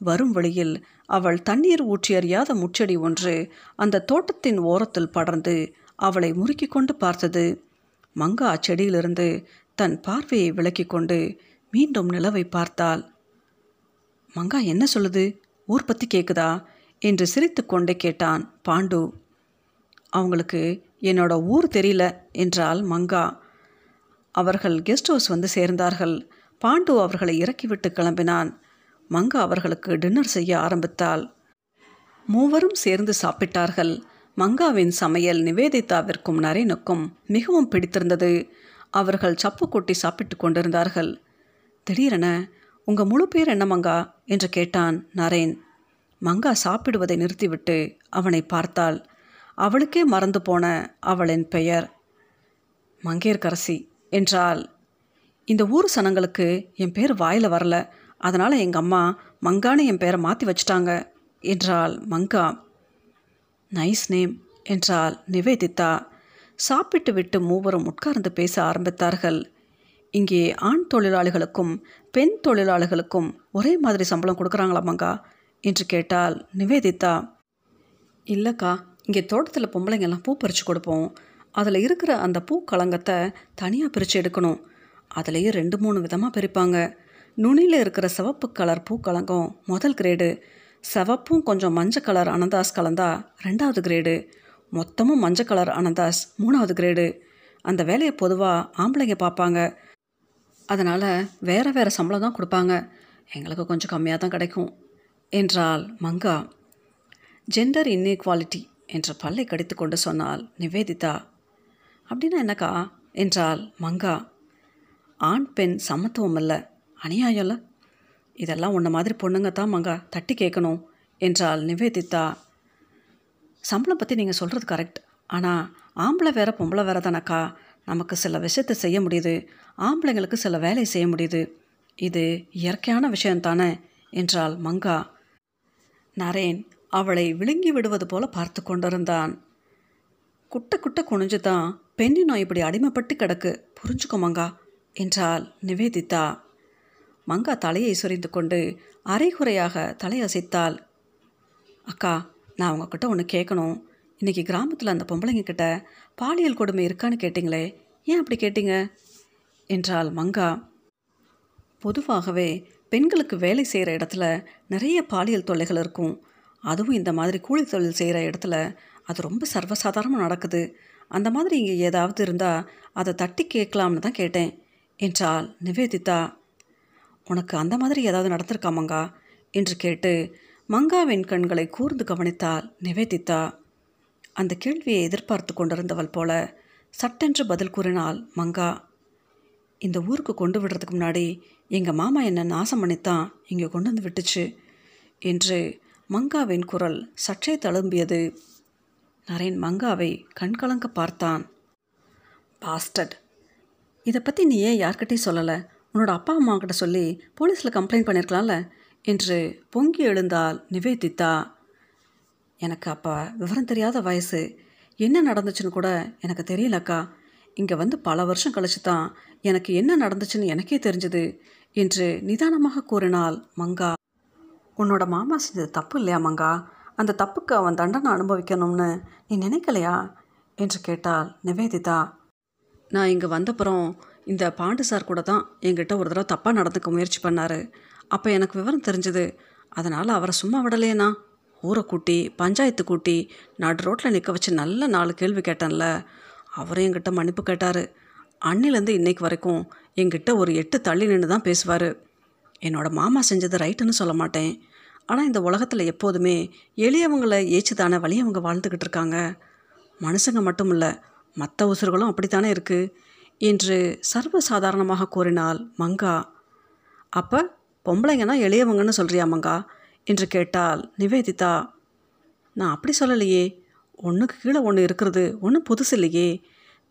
வரும் வழியில் அவள் தண்ணீர் ஊற்றி அறியாத முச்செடி ஒன்று அந்த தோட்டத்தின் ஓரத்தில் படர்ந்து அவளை முறுக்கி கொண்டு பார்த்தது. மங்கா அச்செடியிலிருந்து தன் பார்வையை விலக்கிக் கொண்டு மீண்டும் நிலவை பார்த்தாள். மங்கா என்ன சொல்லுது? ஊர் பற்றி கேட்குதா என்று சிரித்து கொண்டே கேட்டான் பாண்டு. அவங்களுக்கு என்னோட ஊர் தெரியல என்றால் மங்கா. அவர்கள் கெஸ்ட் ஹவுஸ் வந்து சேர்ந்தார்கள். பாண்டு அவர்களை இறக்கிவிட்டு கிளம்பினான். மங்கா அவர்களுக்கு டின்னர் செய்ய ஆரம்பித்தாள். மூவரும் சேர்ந்து சாப்பிட்டார்கள். மங்காவின் சமையல் நிவேதிதாவிற்கும் நரேனுக்கும் மிகவும் பிடித்திருந்தது. அவர்கள் சப்பு கொட்டி சாப்பிட்டு கொண்டிருந்தார்கள். திடீரென உங்கள் முழு பேர் என்ன மங்கா? என்று கேட்டான் நரேன். மங்கா சாப்பிடுவதை நிறுத்திவிட்டு அவனை பார்த்தாள். அவளுக்கே மறந்து போன அவளின் பெயர் மங்கேற்கரசி என்றால் இந்த ஊர் சனங்களுக்கு என் பேர் வாயில் வரல. அதனால் எங்கள் அம்மா மங்கான்னு என் பேரை மாற்றி வச்சிட்டாங்க என்றாள் மங்கா. நைஸ் நேம் என்றாள் நிவேதிதா. சாப்பிட்டு விட்டு மூவரும் உட்கார்ந்து பேச ஆரம்பித்தார்கள். இங்கே ஆண் தொழிலாளிகளுக்கும் பெண் தொழிலாளிகளுக்கும் ஒரே மாதிரி சம்பளம் கொடுக்குறாங்களா மங்கா? என்று கேட்டால் நிவேதிதா. இல்லைக்கா இங்கே தோட்டத்தில் பொம்பளைங்கெல்லாம் பூ பறித்து கொடுப்போம். அதில் இருக்கிற அந்த பூக்களங்கத்தை தனியாக பிரித்து எடுக்கணும். அதுலேயே ரெண்டு மூணு விதமாக பிரிப்பாங்க. நுனியில் இருக்கிற சிவப்பு கலர் பூக்கலங்கம் முதல் கிரேடு சிவப்பும் கொஞ்சம் மஞ்சள் கலர் அனந்தாஸ் கலந்தா ரெண்டாவது கிரேடு மொத்தமும் மஞ்சள் கலர் அனந்தாஸ் மூணாவது கிரேடு அந்த வேலையை பொதுவாக ஆம்பளைங்க பார்ப்பாங்க. அதனால் வேறு வேறு சம்பளம் தான் கொடுப்பாங்க. எங்களுக்கு கொஞ்சம் கம்மியாக தான் கிடைக்கும். என்றால் மங்கா. ஜெண்டர் இன்இக்வாலிட்டி என்ற பல்லை கடித்து கொண்டு சொன்னால் நிவேதிதா அப்படின்னா என்னக்கா? என்றால் மங்கா. ஆண் பெண் சமத்துவம் இல்லை அநியாயம்ல இதெல்லாம் உன்ன மாதிரி பொண்ணுங்க தான் மங்கா தட்டி கேட்கணும் என்றால் நிவேதிதா. சம்பளம் பற்றி நீங்கள் சொல்கிறது கரெக்ட் ஆனால் ஆம்பளை வேற பொம்பளை வேற தானக்கா? நமக்கு சில விஷயத்தை செய்ய முடியுது. ஆம்பளைங்களுக்கு சில வேலை செய்ய முடியுது. இது இயற்கையான விஷயம் தானே என்றாள் மங்கா. நரேன் அவளை விழுங்கி விடுவது போல பார்த்து கொண்டிருந்தான். குட்ட குட்ட குனிஞ்சு தான் பெண்ணினம் இப்படி அடிமைப்பட்டு கிடக்கு. புரிஞ்சுக்கோ மங்கா என்றாள் நிவேதிதா. மங்கா தலையை சொரிந்து கொண்டு அரைகுறையாக தலையசைத்தாள். அக்கா நான் உங்ககிட்ட ஒன்று கேட்கணும் இன்றைக்கி கிராமத்தில் அந்த பொம்பளைங்க கிட்ட பாலியல் கொடுமை இருக்கான்னு கேட்டிங்களே ஏன் அப்படி கேட்டிங்க? என்றாள் மங்கா. பொதுவாகவே பெண்களுக்கு வேலை செய்கிற இடத்துல நிறைய பாலியல் தொல்லைகள் இருக்கும். அதுவும் இந்த மாதிரி கூலி தொழில் செய்கிற இடத்துல அது ரொம்ப சர்வசாதாரணமாக நடக்குது. அந்த மாதிரி இங்கே ஏதாவது இருந்தால் அதை தட்டி கேட்கலாம்னு தான் கேட்டேன் என்றாள் நிவேதிதா. உனக்கு அந்த மாதிரி ஏதாவது நடந்திருக்கா மங்கா? என்று கேட்டு மங்காவின் கண்களை கூர்ந்து கவனித்தாள் நிவேதிதா. அந்த கேள்வியை எதிர்பார்த்து கொண்டிருந்தவள் போல சட்டென்று பதில் கூறினாள் மங்கா. இந்த ஊருக்கு கொண்டு விடுறதுக்கு முன்னாடி எங்கள் மாமா என்னை நாசம் பண்ணித்தான் இங்கே கொண்டு வந்து விட்டுச்சு என்று மங்காவின் குரல் சற்றே தழும்பியது. நரேன் மங்காவை கண்கலங்க பார்த்தான். பாஸ்டட் இதை பற்றி நீ ஏன் யார்கிட்டையும் சொல்லலை? உன்னோட அப்பா அம்மா கிட்ட சொல்லி போலீஸில் கம்ப்ளைண்ட் பண்ணியிருக்கலாம்ல என்று பொங்கி எழுந்தால் நிவேதித்தா எனக்கு அப்பா விவரம் தெரியாத வயசு. என்ன நடந்துச்சுன்னு கூட எனக்கு தெரியலக்கா. இங்கே வந்து பல வருஷம் கழிச்சு தான் எனக்கு என்ன நடந்துச்சுன்னு எனக்கே தெரிஞ்சது என்று நிதானமாக கூறினாள் மங்கா. உன்னோட மாமா செஞ்சது தப்பு இல்லையா மங்கா? அந்த தப்புக்கு அவன் தண்டனை அனுபவிக்கணும்னு நீ நினைக்கலையா? என்று கேட்டாள் நிவேதிதா. நான் இங்கே வந்தப்புறம் இந்த பாண்டு சார் கூட தான் என்கிட்ட ஒரு தடவை தப்பாக நடந்துக்க முயற்சி பண்ணார். அப்போ எனக்கு விவரம் தெரிஞ்சது. அதனால் அவரை சும்மா விடலேனா ஊரை கூட்டி பஞ்சாயத்து கூட்டி நடு ரோட்டில் நிற்க வச்சு நல்ல நாலு கேள்வி கேட்டேன்ல. அவரும் என்கிட்ட மன்னிப்பு கேட்டார். அன்னிலேருந்து இன்னைக்கு வரைக்கும் என்கிட்ட ஒரு எட்டு தள்ளி நின்று தான் பேசுவார். என்னோடய மாமா செஞ்சது ரைட்டுன்னு சொல்ல மாட்டேன். ஆனால் இந்த உலகத்தில் எப்போதுமே எளியவங்களை ஏச்சுதான வழியவங்க வாழ்ந்துக்கிட்டு இருக்காங்க. மனுஷங்க மட்டும் இல்லை மற்ற உசுர்களும் அப்படித்தானே இருக்குது என்று சர்வசாதாரணமாக கூறினாள் மங்கா. அப்போ பொம்பளைங்கன்னா எளியவங்கன்னு சொல்கிறியா மங்கா? என்று கேட்டால் நிவேதிதா. நான் அப்படி சொல்லலையே. ஒன்றுக்கு கீழே ஒன்று இருக்கிறது ஒன்றும் புதுசு இல்லையே.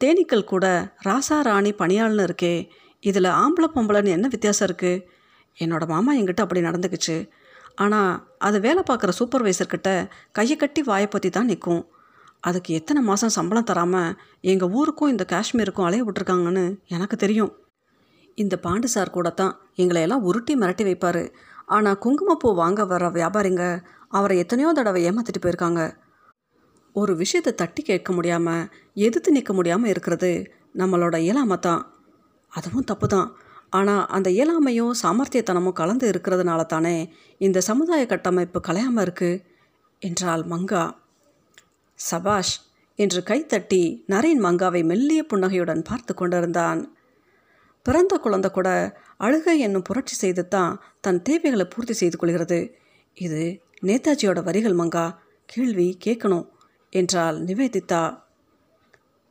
தேனீக்கள் கூட ராசா ராணி பணியாள்னு இருக்கே. இதில் ஆம்பளை பொம்பளைன்னு என்ன வித்தியாசம் இருக்குது என்னோடய மாமா என்கிட்ட அப்படி நடந்துக்குச்சு. ஆனால் அது வேலை பார்க்குற சூப்பர்வைசர்கிட்ட கையை கட்டி வாயை பற்றி தான் நிற்கும் அதுக்கு எத்தனை மாதம் சம்பளம் தராமல் எங்கள் ஊருக்கும் இந்த காஷ்மீருக்கும் அலைய விட்டுருக்காங்கன்னு எனக்கு தெரியும். இந்த பாண்டு சார் கூட தான் எங்களை எல்லாம் உருட்டி மிரட்டி வைப்பார். ஆனால் குங்குமப்பூ வாங்க வர வியாபாரிங்க அவரை எத்தனையோ தடவை ஏமாற்றிட்டு போயிருக்காங்க. ஒரு விஷயத்தை தட்டி கேட்க முடியாமல் எதிர்த்து நிற்க முடியாமல் இருக்கிறது நம்மளோட இயலாமை தான். அதுவும் தப்பு தான். ஆனால் அந்த இயலாமையும் சாமர்த்தியத்தனமும் கலந்து இருக்கிறதுனால தானே இந்த சமுதாய கட்டமைப்பு கலையாமல் இருக்குது என்றாள் மங்கா. சபாஷ் என்று கைத்தட்டி நரேன் மங்காவை மெல்லிய புன்னகையுடன் பார்த்து கொண்டிருந்தான். பிறந்த குழந்தை கூட அழுகை என்னும் புரட்சி செய்து தான் தன் தேவைகளை பூர்த்தி செய்து கொள்கிறது. இது நேதாஜியோட வரிகள் மங்கா. கேள்வி கேட்கணும் என்றால் நிவேதித்தா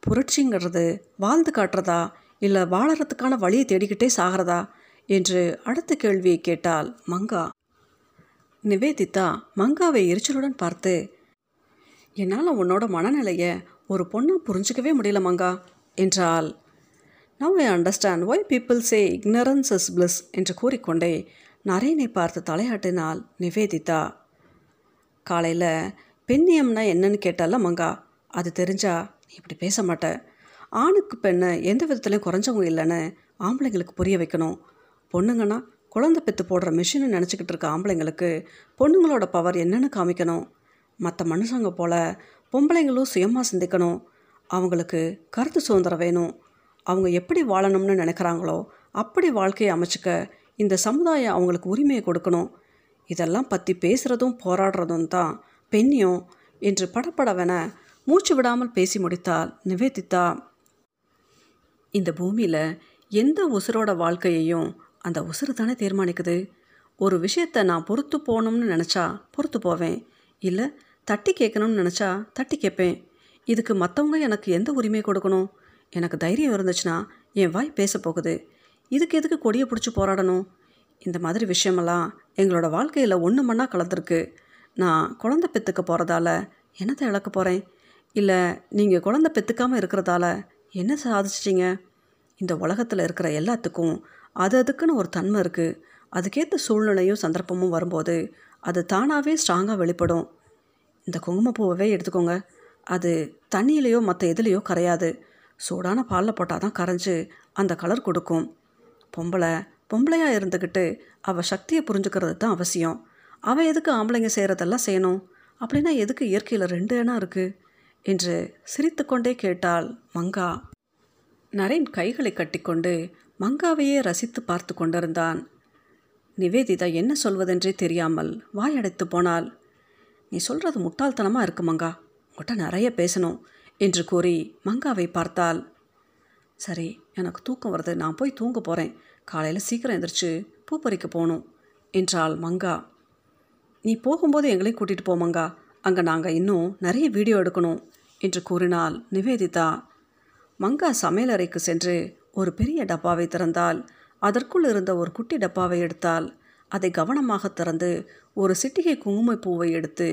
புரட்சிங்கிறது வாழ்ந்து காட்டுறதா இல்லை வாழறதுக்கான வழியை தேடிக்கிட்டே சாகிறதா? என்று அடுத்த கேள்வியை கேட்டால் மங்கா. நிவேதிதா மங்காவை எரிச்சலுடன் பார்த்து என்னால் உன்னோட மனநிலையை ஒரு பொண்ணை புரிஞ்சிக்கவே முடியல மங்கா என்றால் now I understand why people say ignorance is bliss என்று கூறிக்கொண்டே நரேனை பார்த்து தலையாட்டினாள் நிவேதிதா. காலையில் பெண்ணியம்னா என்னன்னு கேட்டால மங்கா அது தெரிஞ்சா நீ இப்படி பேச மாட்டேன் ஆணுக்கு பெண்ணை எந்த விதத்துலையும் குறைஞ்சவங்க இல்லைன்னு ஆம்பளைங்களுக்கு புரிய வைக்கணும். பொண்ணுங்கன்னா குழந்தை பெற்று போடுற மிஷின்னு நினச்சிக்கிட்டு இருக்க ஆம்பளைங்களுக்கு பொண்ணுங்களோட பவர் என்னென்னு காமிக்கணும். மற்ற மனுஷங்க போல் பொம்பளைங்களும் சுயமாக சிந்திக்கணும். அவங்களுக்கு கருத்து சுதந்திரம் வேணும். அவங்க எப்படி வாழணும்னு நினைக்கிறாங்களோ அப்படி வாழ்க்கையை அமைச்சிக்க இந்த சமுதாயம் அவங்களுக்கு உரிமையை கொடுக்கணும். இதெல்லாம் பற்றி பேசுகிறதும் போராடுறதும் தான் பெண்ணியம் என்று படப்படவென மூச்சு விடாமல் பேசி முடித்தால் நிவேதித்தா இந்த பூமியில் எந்த உசுரோட வாழ்க்கையையும் அந்த உசுறு தானே தீர்மானிக்குது? ஒரு விஷயத்தை நான் பொறுத்து போகணும்னு நினச்சா பொறுத்து போவேன். இல்லை தட்டி கேட்கணும்னு நினச்சா தட்டி கேட்பேன். இதுக்கு மற்றவங்க எனக்கு எந்த உரிமை கொடுக்கணும்? எனக்கு தைரியம் இருந்துச்சுன்னா என் வாய் பேச போகுது. இதுக்கு எதுக்கு கொடியை பிடிச்சி போராடணும்? இந்த மாதிரி விஷயமெல்லாம் எங்களோட வாழ்க்கையில் ஒன்று மண்ணாக கலந்துருக்கு. நான் குழந்தை பெற்றுக்க போகிறதால என்னத்தை இழக்க போகிறேன் இல்லை நீங்கள் குழந்தை பெற்றுக்காமல் இருக்கிறதால என்ன சாதிச்சிட்டிங்க இந்த உலகத்தில் இருக்கிற எல்லாத்துக்கும் அது அதுக்குன்னு ஒரு தன்மை இருக்குது அதுக்கேற்ற சூழ்நிலையும் சந்தர்ப்பமும் வரும்போது அது தானாகவே ஸ்ட்ராங்காக வெளிப்படும். இந்த குங்குமப்பூவை எடுத்துக்கோங்க. அது தண்ணியிலையோ மற்ற எதுலேயோ கரையாது. சூடான பாலில் போட்டால் தான் கரைஞ்சி அந்த கலர் கொடுக்கும். பொம்பளை பொம்பளையாக இருந்துக்கிட்டு அவள் சக்தியை புரிஞ்சுக்கிறது தான் அவசியம். அவள் எதுக்கு ஆம்பளைங்க செய்கிறதெல்லாம் செய்யணும்? அப்படின்னா எதுக்கு இயற்கையில் ரெண்டு எண்ணம் இருக்குது என்று சிரித்துக்கொண்டே கேட்டாள் மங்கா. நரேன் கைகளை கட்டிக்கொண்டு மங்காவையே ரசித்து பார்த்து கொண்டிருந்தான். நிவேதிதா என்ன சொல்வதென்றே தெரியாமல் வாயடைத்து போனாள். நீ சொல்கிறது முட்டாள்தனமாக இருக்கு மங்கா. உங்கள்கிட்ட நிறைய பேசணும் என்று கூறி மங்காவை பார்த்தாள். சரி எனக்கு தூக்கம் வருது. நான் போய் தூங்க போகிறேன் காலையில் சீக்கிரம் எந்திரிச்சு பூ பறிக்க போகணும் என்றாள் மங்கா. நீ போகும்போது எங்களையும் கூட்டிகிட்டு போ மங்கா. அங்கே நாங்கள் இன்னும் நிறைய வீடியோ எடுக்கணும் என்று கூறினாள் நிவேதிதா மங்கா சமையலறைக்கு சென்று ஒரு பெரிய டப்பாவை திறந்தால் அதற்குள் இருந்த ஒரு குட்டி டப்பாவை எடுத்தால் அதை கவனமாக திறந்து ஒரு சிட்டிகை குங்குமப்பூவை எடுத்து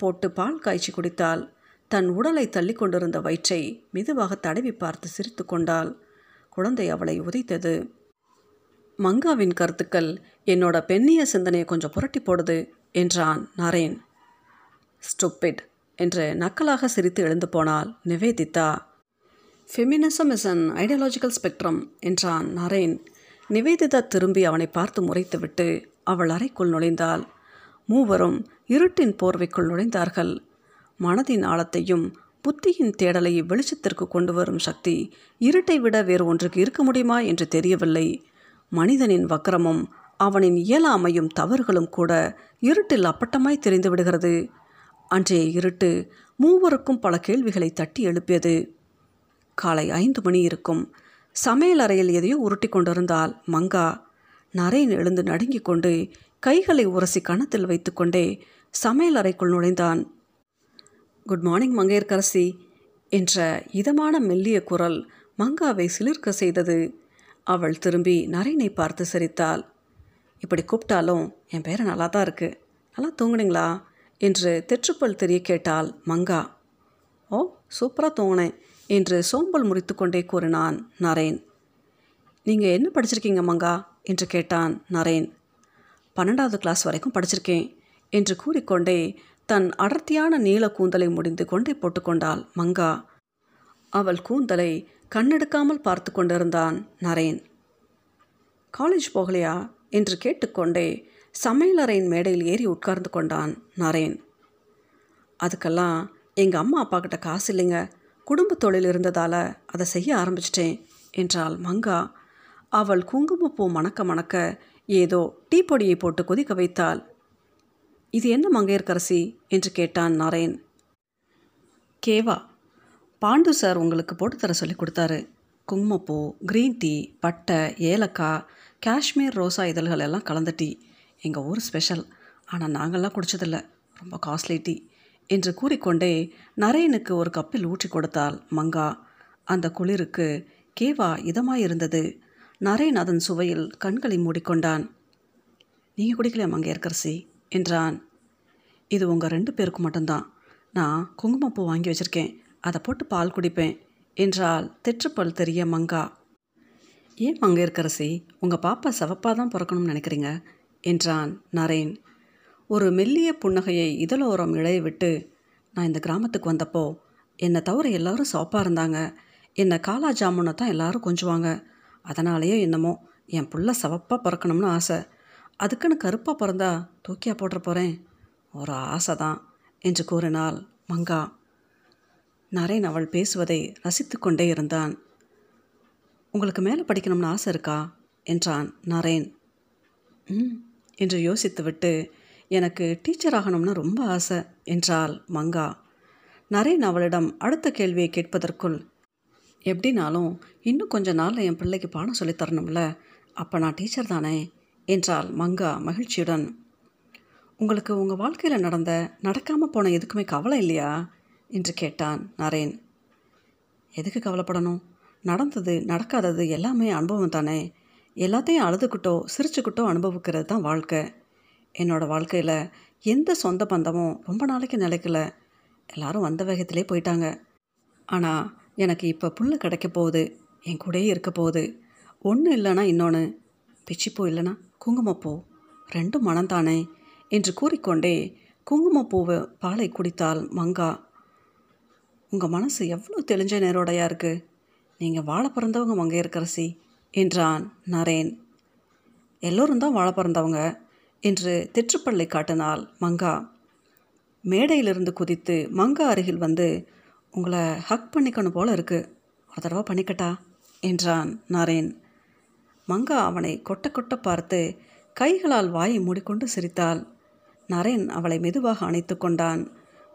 போட்டு பால் காய்ச்சி குடித்தாள். தன் உடலை தள்ளி கொண்டிருந்த வயிற்றை மெதுவாக தடவி பார்த்து சிரித்து கொண்டாள். குழந்தை அவளை உதைத்தது. மங்காவின் கருத்துக்கள் என்னோட பெண்ணிய சிந்தனையை கொஞ்சம் புரட்டி போடுது என்றான் நரேன் ஸ்டூப்பிட் என்று நக்கலாக சிரித்து எழுந்து போனாள் Nivedita. Feminism is an ideological spectrum என்றான் நரேன். நிவேதிதா திரும்பி அவனை பார்த்து முறைத்துவிட்டு அவள் அறைக்குள் நுழைந்தாள். மூவரும் இருட்டின் போர்வைக்குள் நுழைந்தார்கள். மனதின் ஆழத்தையும் புத்தியின் தேடலை வெளிச்சத்திற்கு கொண்டு வரும் சக்தி இருட்டை விட வேறு ஒன்றுக்கு இருக்க முடியுமா என்று தெரியவில்லை. மனிதனின் வக்கரமும் அவனின் இயலாமையும் தவறுகளும் கூட இருட்டில் அப்பட்டமாய் தெரிந்து விடுகிறது. அன்றைய இருட்டு மூவருக்கும் பல கேள்விகளை தட்டி எழுப்பியது. காலை ஐந்து மணி இருக்கும். சமையல் அறையில் எதையோ உருட்டி கொண்டிருந்தால் மங்கா. நரேன் எழுந்து நடுங்கிக் கொண்டு கைகளை உரசி கணத்தில் வைத்துக்கொண்டே சமையல் அறைக்குள் நுழைந்தான். குட் மார்னிங் மங்கையர்கரசி என்ற இதமான மெல்லிய குரல் மங்காவை சிலிர்க்க செய்தது. அவள் திரும்பி நரேனை பார்த்து சிரித்தாள். இப்படி கூப்பிட்டாலும் என் பேரை நல்லா தான் இருக்கு. நல்லா தூங்குனீங்களா? என்று தெற்றுப்பல் தெரிய கேட்டாள் மங்கா. ஓ சூப்பராக தூங்கினேன் என்று சோம்பல் முறித்து கொண்டே கூறினான் நரேன். நீங்கள் என்ன படிச்சிருக்கீங்க மங்கா? என்று கேட்டான் நரேன். பன்னெண்டாவது கிளாஸ் வரைக்கும் படிச்சிருக்கேன் என்று கூறிக்கொண்டே தன் அடர்த்தியான நீல கூந்தலை முடிந்து கொண்டே போட்டுக்கொண்டாள் மங்கா. அவள் கூந்தலை கண்ணெடுக்காமல் பார்த்து கொண்டிருந்தான் நரேன். காலேஜ் போகலையா? என்று கேட்டுக்கொண்டே சமையலறையின் மேடையில் ஏறி உட்கார்ந்து கொண்டான் நரேன். அதுக்கெல்லாம் எங்கள் அம்மா அப்பா கிட்ட காசு இல்லைங்க. குடும்ப தொழில் இருந்ததால் அதை செய்ய ஆரம்பிச்சிட்டேன் என்றாள் மங்கா. அவள் குங்குமப்பூ மணக்க மணக்க ஏதோ டீ பொடியை போட்டு கொதிக்க வைத்தாள். இது என்ன மங்கையர்கரசி என்று கேட்டான் நரேன். கேவா பாண்டு சார் உங்களுக்கு போட்டு தர சொல்லி கொடுத்தாரு. குங்குமப்பூ க்ரீன் டீ பட்டை ஏலக்காய் காஷ்மீர் ரோசா இதழ்கள் எல்லாம் கலந்த டீ. எங்கள் ஊர் ஸ்பெஷல் ஆனால் நாங்கள்லாம் குடிச்சதில்ல. ரொம்ப காஸ்ட்லி டீ என்று கூறிக்கொண்டே நரேனுக்கு ஒரு கப்பில் ஊற்றி கொடுத்தாள் மங்கா. அந்த குளிருக்கு கேவா இதமாயிருந்தது. நரேன் அதன் சுவையில் கண்களை மூடிக்கொண்டான். நீங்கள் குடிக்கலையா மங்கையர்கரசி என்றான். இது உங்கள் ரெண்டு பேருக்கு மட்டும்தான். நான் குங்குமப்பூ வாங்கி வச்சுருக்கேன். அதை போட்டு பால் குடிப்பேன் என்றால் தெற்றுப்பல் தெரிய மங்கா. ஏன் மங்கையர்கரசி உங்கள் பாப்பா சிவப்பாக தான் பிறக்கணும்னு நினைக்கிறீங்க. என்றான் நரேன். ஒரு மெல்லிய புன்னகையை இதழோரம் இழைய விட்டு நான் இந்த கிராமத்துக்கு வந்தப்போ என்னை தவிர எல்லாரும் சோப்பாக இருந்தாங்க. என்னை காலா ஜாமுனை தான் எல்லாரும் கொஞ்சுவாங்க. அதனாலேயோ என்னமோ என் புள்ள சவப்பாக பிறக்கணும்னு ஆசை. அதுக்குன்னு கருப்பாக பிறந்தா தூக்கியா போட்டுற போகிறேன் ஒரு ஆசை தான் என்று கூறினாள் மங்கா. நரேன் அவள் பேசுவதை ரசித்து கொண்டே இருந்தான். உங்களுக்கு மேலே படிக்கணும்னு ஆசை இருக்கா? என்றான் நரேன். ம் என்று யோசித்துவிட்டு எனக்கு டீச்சர் ஆகணும்னு ரொம்ப ஆசை என்றாள் மங்கா. நரேன் அவளிடம் அடுத்த கேள்வியை கேட்பதற்குள் எப்படினாலும் இன்னும் கொஞ்ச நாளில் என் பிள்ளைக்கு பாடம் சொல்லித் தரணும்ல அப்போ நான் டீச்சர் தானே என்றாள் மங்கா மகிழ்ச்சியுடன். உங்களுக்கு உங்கள் வாழ்க்கையில் நடந்த நடக்காமல் போன எதுக்குமே கவலை இல்லையா? என்று கேட்டான் நரேன். எதுக்கு கவலைப்படணும்? நடந்தது நடக்காதது எல்லாமே அனுபவம் தானே எல்லாத்தையும் அழுதுகிட்டோ சிரிச்சுக்கிட்டோ அனுபவிக்கிறது தான் வாழ்க்கை. என்னோடய வாழ்க்கையில் எந்த சொந்த பந்தமும் ரொம்ப நாளைக்கு நிலைக்கல. எல்லாரும் வந்த வேகத்திலே போயிட்டாங்க. ஆனால் எனக்கு இப்போ புல்லு கிடைக்க போகுது. என் கூடயே இருக்க போகுது. ஒன்று இல்லைன்னா இன்னொன்று பிச்சிப்பூ இல்லைன்னா குங்குமப்பூ ரெண்டும் மனந்தானே என்று கூறிக்கொண்டே குங்குமப்பூவை பாலை குடித்தாள் மங்கா. உங்கள் மனசு எவ்வளோ தெளிஞ்ச நேரோடையாக இருக்குது நீங்கள் வாழ பிறந்தவங்க மங்கையர்க்கரசி என்றான் நரேன். எல்லோரும் தான் வாழ பிறந்தவங்க என்று திற்றுப்பள்ளை காட்டினாள் மங்கா. மேடையிலிருந்து குதித்து மங்கா அருகில் வந்து உங்களை ஹக் பண்ணிக்கணும் போல இருக்கு. ஒரு தடவை பண்ணிக்கட்டா? என்றான் நரேன். மங்கா அவனை கொட்ட கொட்ட பார்த்து கைகளால் வாயை மூடிக்கொண்டு சிரித்தாள். நரேன் அவளை மெதுவாக அணைத்து கொண்டான்.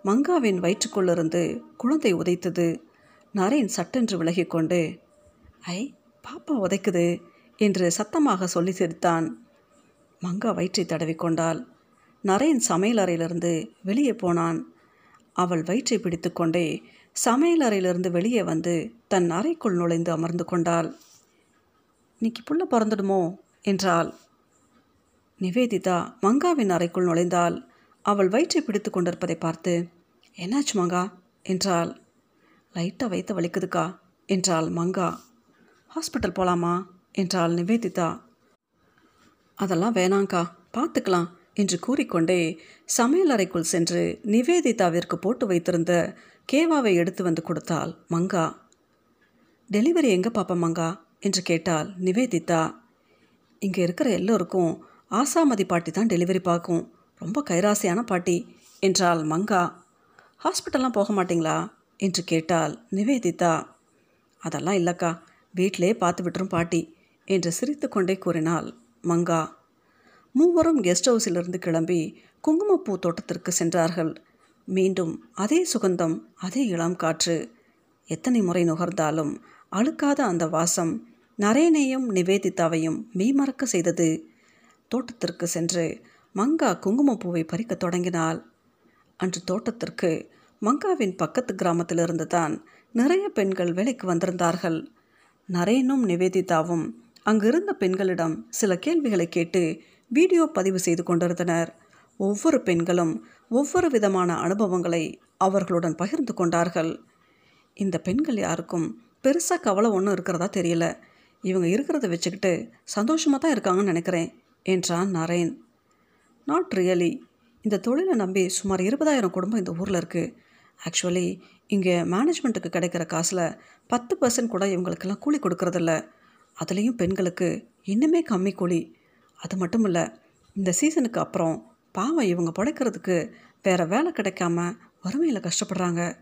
மங்காவின் வயிற்றுக்குள்ளிருந்து குழந்தை உதைத்தது. நரேன் சட்டென்று விலகிக்கொண்டு ஐ பாப்பா உதைக்குது என்று சத்தமாக சொல்லி சிரித்தான். மங்கா வயிற்றை தடவிக்கொண்டாள். நரேன் சமையலறையிலிருந்து வெளியே போனான். அவள் வயிற்றை பிடித்துக்கொண்டே சமையலறையிலிருந்து வெளியே வந்து தன் அறைக்குள் நுழைந்து அமர்ந்து கொண்டாள். இன்னைக்கு புள்ள பிறந்துடுமோ? என்றாள். நிவேதிதா மங்காவின் அறைக்குள் நுழைந்தாள். அவள் வயிற்றை பிடித்து கொண்டிருப்பதை பார்த்து என்னாச்சு மங்கா? என்றாள். லைட்டாக வைத்த வலிக்குதுக்கா? என்றாள் மங்கா. ஹாஸ்பிட்டல் போகலாமா என்றாள் நிவேதிதா. அதெல்லாம் வேணாங்க்கா பார்த்துக்கலாம் என்று கூறிக்கொண்டே சமையலறைக்குள் சென்று நிவேதிதாவிற்கு போட்டு வைத்திருந்த கேவாவை எடுத்து வந்து கொடுத்தாள் மங்கா. டெலிவரி எங்கே பாப்பா மங்கா? என்று கேட்டாள் நிவேதிதா. இங்கே இருக்கிற எல்லோருக்கும் ஆசாமதி பாட்டி தான் டெலிவரி பார்க்கும். ரொம்ப கைராசியான பாட்டி என்றாள் மங்கா. ஹாஸ்பிட்டல்லாம் போக மாட்டிங்களா? என்று கேட்டாள் நிவேதிதா. அதெல்லாம் இல்லைக்கா வீட்டிலே பார்த்து விட்டுரும் பாட்டி என்று சிரித்து கொண்டே கூறினாள் மங்கா. மூவரும் கெஸ்ட் ஹவுஸிலிருந்து கிளம்பி குங்குமப்பூ தோட்டத்திற்கு சென்றார்கள். மீண்டும் அதே சுகந்தம் அதே இளம் காற்று. எத்தனை முறை நுகர்ந்தாலும் அழுக்காத அந்த வாசம் நரேனையும் நிவேதிதாவையும் மெய்மறக்க செய்தது. தோட்டத்திற்கு சென்று மங்கா குங்குமப்பூவை பறிக்க தொடங்கினாள். அன்று தோட்டத்திற்கு மங்காவின் பக்கத்து கிராமத்திலிருந்து தான் நிறைய பெண்கள் வேலைக்கு வந்திருந்தார்கள். நரேனும் நிவேதிதாவும் அங்கிருந்த பெண்களிடம் சில கேள்விகளை கேட்டு வீடியோ பதிவு செய்து கொண்டிருந்தனர். ஒவ்வொரு பெண்களும் ஒவ்வொரு விதமான அனுபவங்களை அவர்களுடன் பகிர்ந்து கொண்டார்கள். இந்த பெண்கள் யாருக்கும் பெருசாக கவலை ஒன்றும் இருக்கிறதா தெரியல. இவங்க இருக்கிறத வச்சுக்கிட்டு சந்தோஷமாக தான் இருக்காங்கன்னு நினைக்கிறேன் என்றான் நரேன். நாட் ரியலி இந்த தொழிலை நம்பி சுமார் இருபதாயிரம் குடும்பம் இந்த ஊரில் இருக்குது ஆக்சுவலி இங்கே மேனேஜ்மெண்ட்டுக்கு கிடைக்கிற காசில் பத்து பர்சன்ட் கூட இவங்களுக்கெல்லாம் கூலி கொடுக்கறதில்ல. அதுலேயும் பெண்களுக்கு இன்னுமே கம்மி கூலி. அது மட்டும் இல்லை இந்த சீசனுக்கு அப்புறம் பாவம் இவங்க புடைக்கிறதுக்கு வேறு வேலை கிடைக்காம வறுமையில் கஷ்டப்படுறாங்க.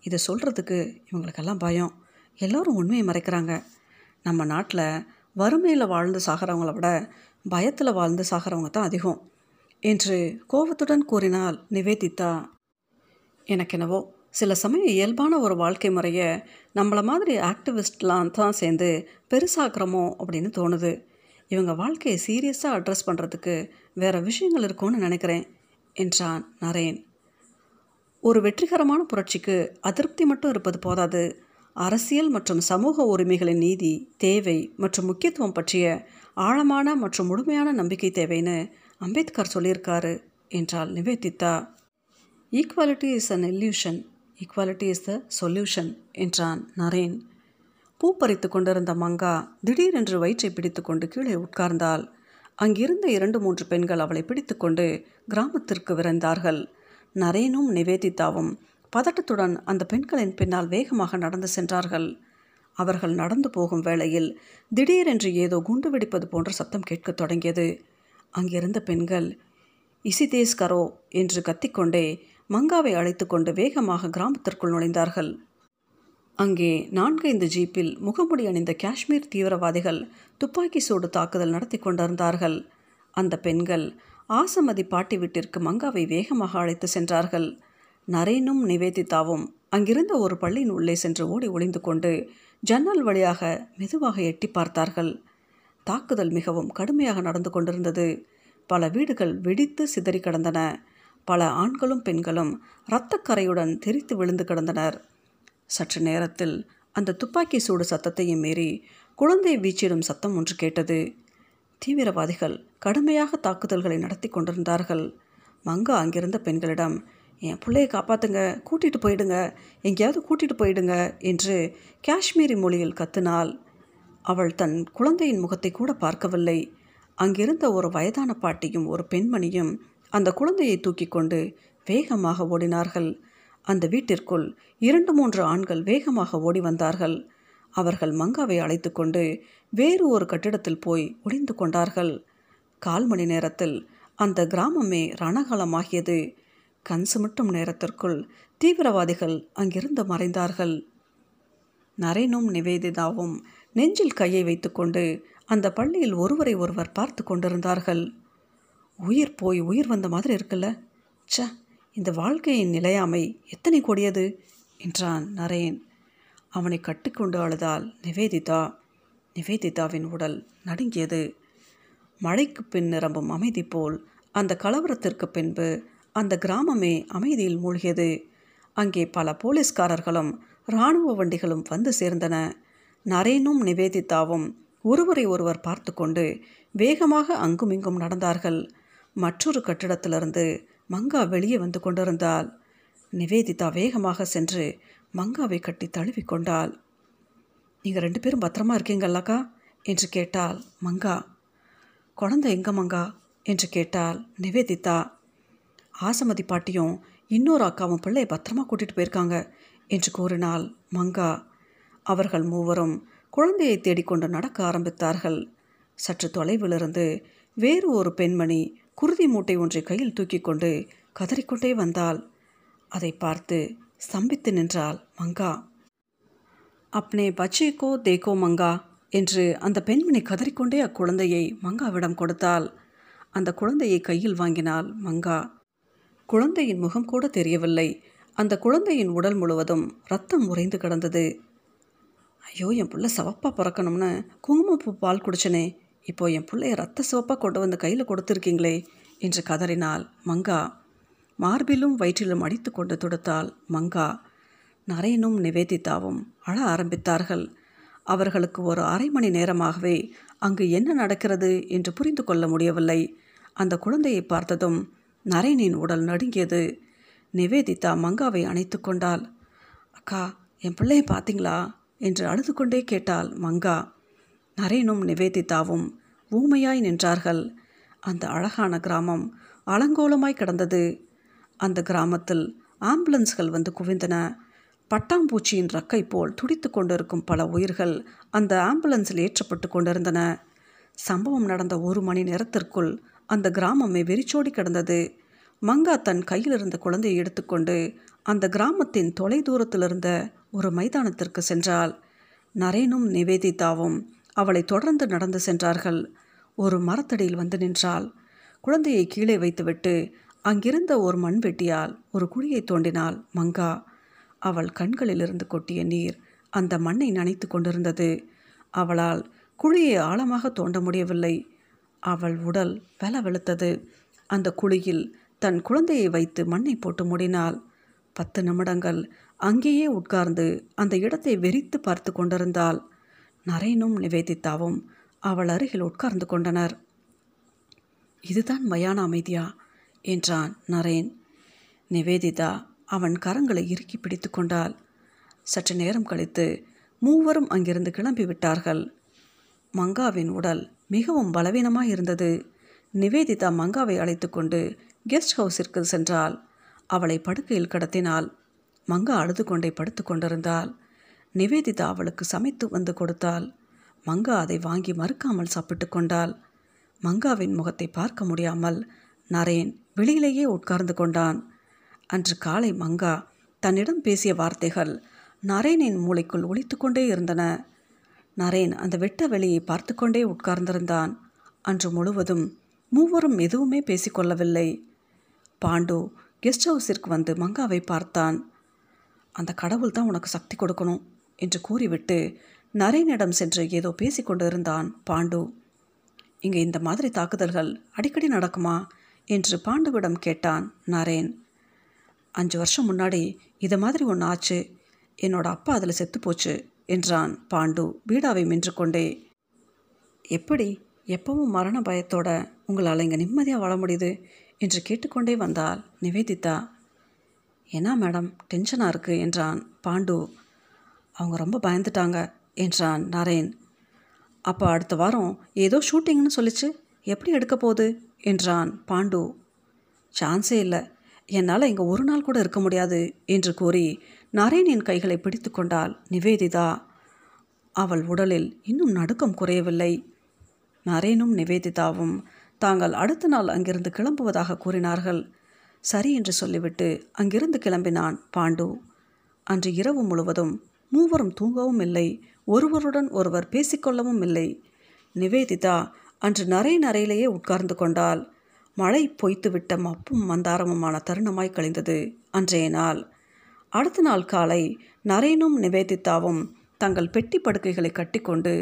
இதை சொல்கிறதுக்கு இவங்களுக்கெல்லாம் பயம். எல்லோரும் உண்மையை மறைக்கிறாங்க. நம்ம நாட்டில் வறுமையில் வாழ்ந்து சாகிறவங்கள விட பயத்தில் வாழ்ந்து சாகிறவங்க தான் அதிகம். என்று கோபத்துடன் கூறினால் நிவேதிதா. எனக்கு என்னவோ சில சமயம் இயல்பான ஒரு வாழ்க்கை முறையை நம்மளை மாதிரி ஆக்டிவிஸ்ட்லாம் தான் சேர்ந்து பெருசாக்குறோமோ அப்படின்னு தோணுது. இவங்க வாழ்க்கையை சீரியஸாக அட்ரஸ் பண்ணுறதுக்கு வேறு விஷயங்கள் இருக்கும்னு நினைக்கிறேன் என்றான் நரேன். ஒரு வெற்றிகரமான புரட்சிக்கு அதிருப்தி மட்டும் இருப்பது போதாது. அரசியல் மற்றும் சமூக உரிமைகளின் நீதி தேவை மற்றும் முக்கியத்துவம் பற்றிய ஆழமான மற்றும் முழுமையான நம்பிக்கை தேவைன்னு அம்பேத்கர் சொல்லியிருக்காரு என்றால் Nivedita. Equality is an illusion equality is the solution என்றான் நரேன். பூ பறித்து கொண்டிருந்த மங்கா திடீரென்று வயிற்றை பிடித்துக்கொண்டு கீழே உட்கார்ந்தாள். அங்கிருந்த இரண்டு மூன்று பெண்கள் அவளை பிடித்துக்கொண்டு கிராமத்திற்கு விரைந்தார்கள். நரேனும் நிவேதிதாவும் பதட்டத்துடன் அந்த பெண்களின் பின்னால் வேகமாக நடந்து சென்றார்கள். அவர்கள் நடந்து போகும் வேளையில் திடீரென்று ஏதோ குண்டு வெடிப்பது போன்ற சத்தம் கேட்கத் தொடங்கியது. அங்கிருந்த பெண்கள் இசிதேஸ்கரோ என்று கத்திக்கொண்டே மங்காவை அழைத்து கொண்டு வேகமாக கிராமத்திற்குள் நுழைந்தார்கள். அங்கே நான்கைந்து ஜீப்பில் முகமுடி அணிந்த காஷ்மீர் தீவிரவாதிகள் துப்பாக்கி சூடு தாக்குதல் நடத்தி கொண்டிருந்தார்கள். அந்த பெண்கள் ஆசமதி பாட்டி வீட்டிற்கு மங்காவை வேகமாக அழைத்து சென்றார்கள். நரேனும் நிவேதிதாவும் அங்கிருந்த ஒரு பள்ளியின் உள்ளே சென்று ஓடி ஒளிந்து கொண்டு ஜன்னல் வழியாக மெதுவாக எட்டி பார்த்தார்கள். தாக்குதல் மிகவும் கடுமையாக நடந்து கொண்டிருந்தது. பல வீடுகள் வெடித்து சிதறி கிடந்தன. பல ஆண்களும் பெண்களும் இரத்தக்கரையுடன் தெரித்து விழுந்து கிடந்தனர். சற்று நேரத்தில் அந்த துப்பாக்கி சூடு சத்தத்தையும் மீறி குழந்தை வீச்சிடும் சத்தம் ஒன்று கேட்டது. தீவிரவாதிகள் கடுமையாக தாக்குதல்களை நடத்தி கொண்டிருந்தார்கள். மங்கா அங்கிருந்த பெண்களிடம் என் பிள்ளையை காப்பாற்றுங்க கூட்டிகிட்டு போயிடுங்க எங்கேயாவது கூட்டிகிட்டு போயிடுங்க என்று காஷ்மீரி மொழியில் கத்தினாள். அவள் தன் குழந்தையின் முகத்தை கூட பார்க்கவில்லை. அங்கிருந்த ஒரு வயதான பாட்டியும் ஒரு பெண்மணியும் அந்த குழந்தையை தூக்கி கொண்டு வேகமாக ஓடினார்கள். அந்த வீட்டிற்குள் இரண்டு மூன்று ஆண்கள் வேகமாக ஓடி வந்தார்கள். அவர்கள் மங்காவை அழைத்து கொண்டு வேறு ஒரு கட்டிடத்தில் போய் ஒளிந்து கொண்டார்கள். கால் மணி நேரத்தில் அந்த கிராமமே ரணகலமாகியது. கண் சுமட்டும் நேரத்திற்குள் தீவிரவாதிகள் அங்கிருந்து மறைந்தார்கள். நரேனும் நிவேதிதாவும் நெஞ்சில் கையை வைத்துக்கொண்டு அந்த பள்ளியில் ஒருவரை ஒருவர் பார்த்து கொண்டிருந்தார்கள். உயிர் போய் உயிர் வந்த மாதிரி இருக்குல்ல? ச்ச இந்த வாழ்க்கையின் நிலையாமை எத்தனை கொடியது? என்றான் நரேன். அவனை கட்டிக்கொண்டு அழுதால் நிவேதிதா. நிவேதிதாவின் உடல் நடுங்கியது. மழைக்கு பின் நிரம்பும் அமைதி போல் அந்த கலவரத்திற்கு பின்பு அந்த கிராமமே அமைதியில் மூழ்கியது. அங்கே பல போலீஸ்காரர்களும் இராணுவ வண்டிகளும் வந்து சேர்ந்தன. நரேனும் நிவேதிதாவும் ஒருவரை ஒருவர் பார்த்து கொண்டு வேகமாக அங்குமிங்கும் நடந்தார்கள். மற்றொரு கட்டிடத்திலிருந்து மங்கா வெளியே வந்து கொண்டிருந்தாள். நிவேதிதா வேகமாக சென்று மங்காவை கட்டி தழுவிக்கொண்டாள் நீங்கள் ரெண்டு பேரும் பத்திரமா இருக்கீங்கல்லக்கா என்று கேட்டாள் மங்கா. குழந்தை எங்க மங்கா? என்று கேட்டாள் நிவேதிதா. ஆசமதி பாட்டியும் இன்னொரு அக்காவும் பிள்ளையை பத்திரமா கூட்டிகிட்டு போயிருக்காங்க என்று கூறினாள் மங்கா. அவர்கள் மூவரும் குழந்தையை தேடிக்கொண்டு நடக்க ஆரம்பித்தார்கள். சற்று தொலைவிலிருந்து வேறு ஒரு பெண்மணி குருதி மூட்டை ஒன்றை கையில் தூக்கி கொண்டு கதறிக்கொண்டே வந்தாள். அதை பார்த்து ஸ்தம்பித்து நின்றாள் மங்கா. அப்னே பச்சேக்கோ தேக்கோ மங்கா என்று அந்த பெண்மணி கதறிக்கொண்டே அக்குழந்தையை மங்காவிடம் கொடுத்தாள். அந்த குழந்தையை கையில் வாங்கினாள் மங்கா. குழந்தையின் முகம் கூட தெரியவில்லை. அந்த குழந்தையின் உடல் முழுவதும் ரத்தம் உறைந்து கிடந்தது. ஐயோ என் பிள்ளை சவப்பாக பிறக்கணும்னு குங்குமப்பூ பால் குடிச்சனே. இப்போ என் பிள்ளைய ரத்த சிவப்பாக கொண்டு வந்து கையில் கொடுத்துருக்கீங்களே என்று கதறினாள் மங்கா. மார்பிலும் வயிற்றிலும் அடித்து கொண்டு துடுத்தாள் மங்கா. நரேனும் நிவேதிதாவும் அழ ஆரம்பித்தார்கள். அவர்களுக்கு ஒரு அரை மணி நேரமாகவே அங்கு என்ன நடக்கிறது என்று புரிந்து கொள்ள முடியவில்லை. அந்த குழந்தையை பார்த்ததும் நரேனின் உடல் நடுங்கியது. நிவேதிதா மங்காவை அணைத்து கொண்டாள். அக்கா என் பிள்ளையை பார்த்தீங்களா? என்று அழுது கொண்டே கேட்டாள் மங்கா. நரேனும் நிவேதிதாவும் ஊமையாய் நின்றார்கள். அந்த அழகான கிராமம் அலங்கோலமாய் கிடந்தது. அந்த கிராமத்தில் ஆம்புலன்ஸ்கள் வந்து குவிந்தன. பட்டாம்பூச்சியின் ரக்கை போல் துடித்து கொண்டிருக்கும் பல உயிர்கள் அந்த ஆம்புலன்ஸில் ஏற்றப்பட்டு கொண்டிருந்தன. சம்பவம் நடந்த ஒரு மணி நேரத்திற்குள் அந்த கிராமமே வெறிச்சோடி கிடந்தது. மங்கா தன் கையில் இருந்த குழந்தையை எடுத்துக்கொண்டு அந்த கிராமத்தின் தொலை தூரத்தில் இருந்த ஒரு மைதானத்திற்கு சென்றாள். நரேனும் நிவேதிதாவும் அவளை தொடர்ந்து நடந்து சென்றார்கள். ஒரு மரத்தடியில் வந்து நின்றாள். குழந்தையை கீழே வைத்துவிட்டு அங்கிருந்த ஒரு மண்வெட்டியால் ஒரு குழியை தோண்டினாள் மங்கா. அவள் கண்களிலிருந்து கொட்டிய நீர் அந்த மண்ணை நனைத்து கொண்டிருந்தது. அவளால் குழியை ஆழமாக தோண்ட முடியவில்லை. அவள் உடல் வெல வெளுத்தது அந்த குழியில் தன் குழந்தையை வைத்து மண்ணை போட்டு மூடினாள். பத்து நிமிடங்கள் அங்கேயே உட்கார்ந்து அந்த இடத்தை வெறித்து பார்த்து கொண்டிருந்தாள். நரேனும் நிவேதித்தாவும் அவள் அருகில் உட்கார்ந்து கொண்டனர். இதுதான் மயான அமைதியா? என்றான் நரேன். நிவேதிதா அவன் கரங்களை இறுக்கி பிடித்து கொண்டாள். சற்று நேரம் கழித்து மூவரும் அங்கிருந்து கிளம்பி விட்டார்கள். மங்காவின் உடல் மிகவும் பலவீனமாக இருந்தது. நிவேதிதா மங்காவை அழைத்து கொண்டு கெஸ்ட் ஹவுஸிற்கு சென்றாள். அவளை படுக்கையில் கடத்தினாள். மங்கா அழுது கொண்டே படுத்து கொண்டிருந்தாள். நிவேதிதா அவளுக்கு சமைத்து வந்து கொடுத்தாள். மங்கா அதை வாங்கி மறுக்காமல் சாப்பிட்டு கொண்டாள். மங்காவின் முகத்தை பார்க்க முடியாமல் நரேன் வெளியிலேயே உட்கார்ந்து கொண்டான். அன்று காலை மங்கா தன்னிடம் பேசிய வார்த்தைகள் நரேனின் மூளைக்குள் ஒழித்து கொண்டே இருந்தன. நரேன் அந்த வெட்ட வெளியை பார்த்து கொண்டே உட்கார்ந்திருந்தான். அன்று முழுவதும் மூவரும் எதுவுமே பேசிக்கொள்ளவில்லை பாண்டு கெஸ்ட் ஹவுஸிற்கு வந்து மங்காவை பார்த்தான். அந்த கடவுள் தான் உனக்கு சக்தி கொடுக்கணும். என்று கூறிவிட்டு நரேனிடம் சென்று ஏதோ பேசிக்கொண்டு இருந்தான் பாண்டு. இங்கே இந்த மாதிரி தாக்குதல்கள் அடிக்கடி நடக்குமா? என்று பாண்டுவிடம் கேட்டான் நரேன். அஞ்சு வருஷம் முன்னாடி இதை மாதிரி ஒன்று ஆச்சு. என்னோட அப்பா அதில் செத்துப்போச்சு என்றான் பாண்டு பீடாவை மின்று கொண்டே. எப்படி? எப்பவும் மரண பயத்தோட உங்களால் இங்கே நிம்மதியாக வாழ முடியுது? என்று கேட்டுக்கொண்டே வந்தால் நிவேதிதா. என்ன மேடம்? டென்ஷனாக இருக்குது என்றான் பாண்டு. அவங்க ரொம்ப பயந்துட்டாங்க என்றான் நரேன் அப்போ அடுத்த வாரம் ஏதோ ஷூட்டிங்னு சொல்லிச்சு எப்படி எடுக்க போகுது? என்றான் பாண்டு. சான்ஸே இல்லை. என்னால் இங்கே ஒரு நாள் கூட இருக்க முடியாது என்று கூறி நரேனின் கைகளை பிடித்து கொண்டாள் நிவேதிதா. அவள் உடலில் இன்னும் நடுக்கம் குறையவில்லை. நரேனும் நிவேதிதாவும் தாங்கள் அடுத்த நாள் அங்கிருந்து கிளம்புவதாக கூறினார்கள். சரி என்று சொல்லிவிட்டு அங்கிருந்து கிளம்பினான் பாண்டு. அன்று இரவு முழுவதும் மூவரும் தூங்கவும் இல்லை. ஒருவருடன் ஒருவர் பேசிக்கொள்ளவும் இல்லை. நிவேதிதா அன்று நரை நரையிலேயே உட்கார்ந்து கொண்டால் மழை பொய்த்துவிட்ட மப்பும் மந்தாரமுமான தருணமாய் கழிந்தது. அன்றைய நாள். அடுத்த நாள் காலை நரேனும் நிவேதிதாவும் தங்கள் பெட்டி படுக்கைகளை கட்டிக்கொண்டு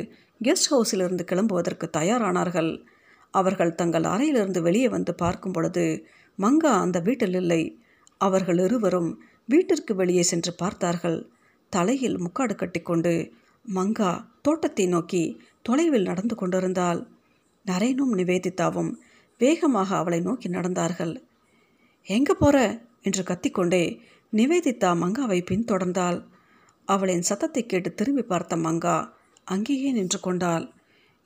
கெஸ்ட் ஹவுஸிலிருந்து கிளம்புவதற்கு தயாரானார்கள். அவர்கள் தங்கள் அறையிலிருந்து வெளியே வந்து பார்க்கும் பொழுது மங்கா அந்த வீட்டில் இல்லை. அவர்கள் இருவரும் வீட்டிற்கு வெளியே சென்று பார்த்தார்கள். தலையில் முக்காடு கட்டிக்கொண்டு மங்கா தோட்டத்தை நோக்கி தொலைவில் நடந்து கொண்டிருந்தாள். நரேனும் நிவேதித்தாவும் வேகமாக அவளை நோக்கி நடந்தார்கள். எங்கே போற? என்று கத்திக்கொண்டே நிவேதிதா மங்காவை பின்தொடர்ந்தாள். அவளின் சத்தத்தை கேட்டு திரும்பி பார்த்த மங்கா அங்கேயே நின்று கொண்டாள்.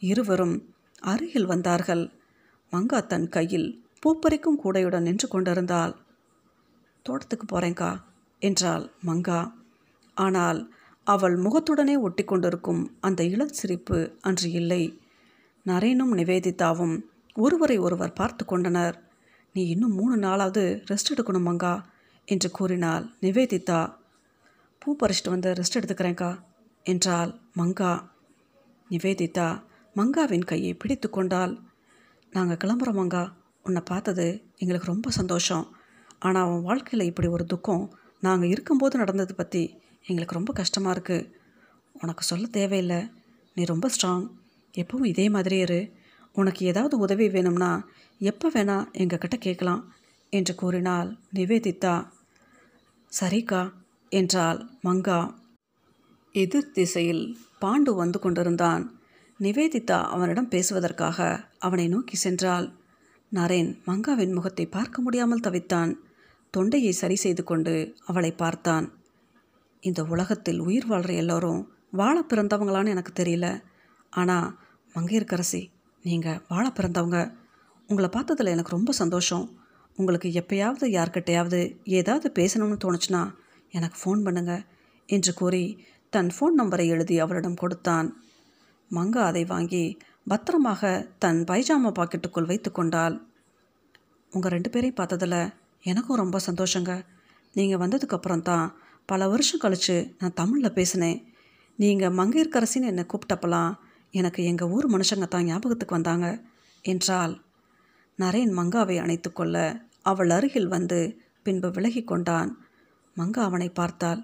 இருவரும் அருகில் வந்தார்கள். மங்கா தன் கையில் பூப்பறிக்கும் கூடையுடன் நின்று கொண்டிருந்தாள். தோட்டத்துக்கு போகிறேங்க்கா என்றாள் மங்கா. ஆனால் அவள் முகத்துடனே ஒட்டி கொண்டிருக்கும் அந்த இளம் சிரிப்பு அன்று இல்லை. நரேனும் நிவேதிதாவும் ஒருவரை ஒருவர் பார்த்து கொண்டனர். நீ இன்னும் மூணு நாளாவது ரெஸ்ட் எடுக்கணும் மங்கா என்று கூறினாள் நிவேதிதா. பூ பறிச்சிட்டு வந்து ரெஸ்ட் எடுத்துக்கிறேங்க்கா என்றாள் மங்கா. நிவேதிதா மங்காவின் கையை பிடித்து கொண்டாள். நாங்கள் கிளம்புறோம் மங்கா. உன்னை பார்த்தது எங்களுக்கு ரொம்ப சந்தோஷம். ஆனால் அவன் வாழ்க்கையில் இப்படி ஒரு துக்கம் நாங்கள் இருக்கும்போது நடந்தது பற்றி எங்களுக்கு ரொம்ப கஷ்டமாக இருக்குது உனக்கு சொல்ல தேவையில்லை. நீ ரொம்ப ஸ்ட்ராங் எப்பவும் இதே மாதிரி இரு. உனக்கு ஏதாவது உதவி வேணும்னா எப்போ வேணால் எங்ககிட்ட கேட்கலாம் என்று கூறினாள் நிவேதிதா சரிக்கா என்றாள் மங்கா. எதிர் திசையில் பாண்டு வந்து கொண்டிருந்தான். நிவேதிதா அவனிடம் பேசுவதற்காக அவனை நோக்கி சென்றாள். நரேன் மங்காவின் முகத்தை பார்க்க முடியாமல் தவித்தான். தொண்டையை சரி செய்து கொண்டு அவளை பார்த்தான். இந்த உலகத்தில் உயிர் வாழ்கிற எல்லோரும் வாழ பிறந்தவங்களான்னு எனக்கு தெரியல. ஆனால் மங்கையர்க்கரசி நீங்கள் வாழ பிறந்தவங்க. உங்களை பார்த்ததில் எனக்கு ரொம்ப சந்தோஷம். உங்களுக்கு எப்பயாவது யார்கிட்டையாவது ஏதாவது பேசணும்னு தோணுச்சுன்னா எனக்கு ஃபோன் பண்ணுங்க என்று கூறி தன் ஃபோன் நம்பரை எழுதி அவளிடம் கொடுத்தான். மங்கா அதை வாங்கி பத்திரமாக தன் பைஜாமா பாக்கெட்டுக்குள் வைத்து கொண்டாள். உங்கள் ரெண்டு பேரையும் பார்த்ததில் எனக்கும் ரொம்ப சந்தோஷங்க. நீங்கள் வந்ததுக்கப்புறம் தான் பல வருஷம் கழித்து நான் தமிழில் பேசினேன். நீங்கள் மங்கையர்கரசின்னு என்னை கூப்பிட்டப்பலாம் எனக்கு எங்கள் ஊர் மனுஷங்க தான் ஞாபகத்துக்கு வந்தாங்க என்றாள். நரேன் மங்காவை அணைத்து கொள்ள அவள் அருகில் வந்து பின்பு விலகி கொண்டான். மங்கா அவனை பார்த்தாள்.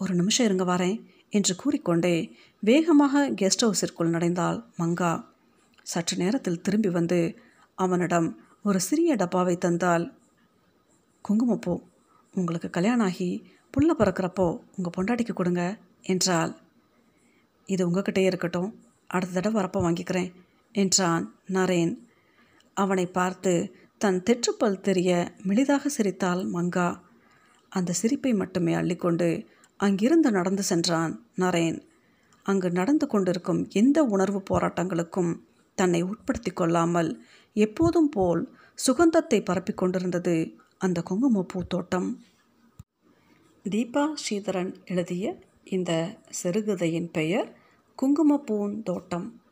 ஒரு நிமிஷம் இருங்க வரேன் என்று கூறிக்கொண்டே வேகமாக கெஸ்ட் ஹவுஸிற்குள் நடைந்தாள் மங்கா. சற்று நேரத்தில் திரும்பி வந்து அவனிடம் ஒரு சிறிய டப்பாவை தந்தால் குங்குமப்பூ உங்களுக்கு கல்யாணம் ஆகி புள்ள பிறக்கிறப்போ உங்கள் பொண்டாட்டிக்கு கொடுங்க என்றாள். இது உங்ககிட்டயே இருக்கட்டும். அடுத்த தடவை வரப்போ வாங்கிக்கிறேன் என்றான் நரேன். அவனை பார்த்து தன் தெற்றுப்பல் தெரிய மெலிதாக சிரித்தாள் மங்கா. அந்த சிரிப்பை மட்டுமே அள்ளிக்கொண்டு அங்கிருந்து நடந்து சென்றான் நரேன். அங்கு நடந்து கொண்டிருக்கும் எந்த உணர்வு போராட்டங்களுக்கும் தன்னை உட்படுத்தி கொள்ளாமல் எப்போதும் போல் சுகந்தத்தை பரப்பிக் கொண்டிருந்தது அந்த குங்குமப்பூ தோட்டம். தீபா ஸ்ரீதரன் எழுதிய இந்த சிறுகதையின் பெயர் குங்குமப்பூன் தோட்டம்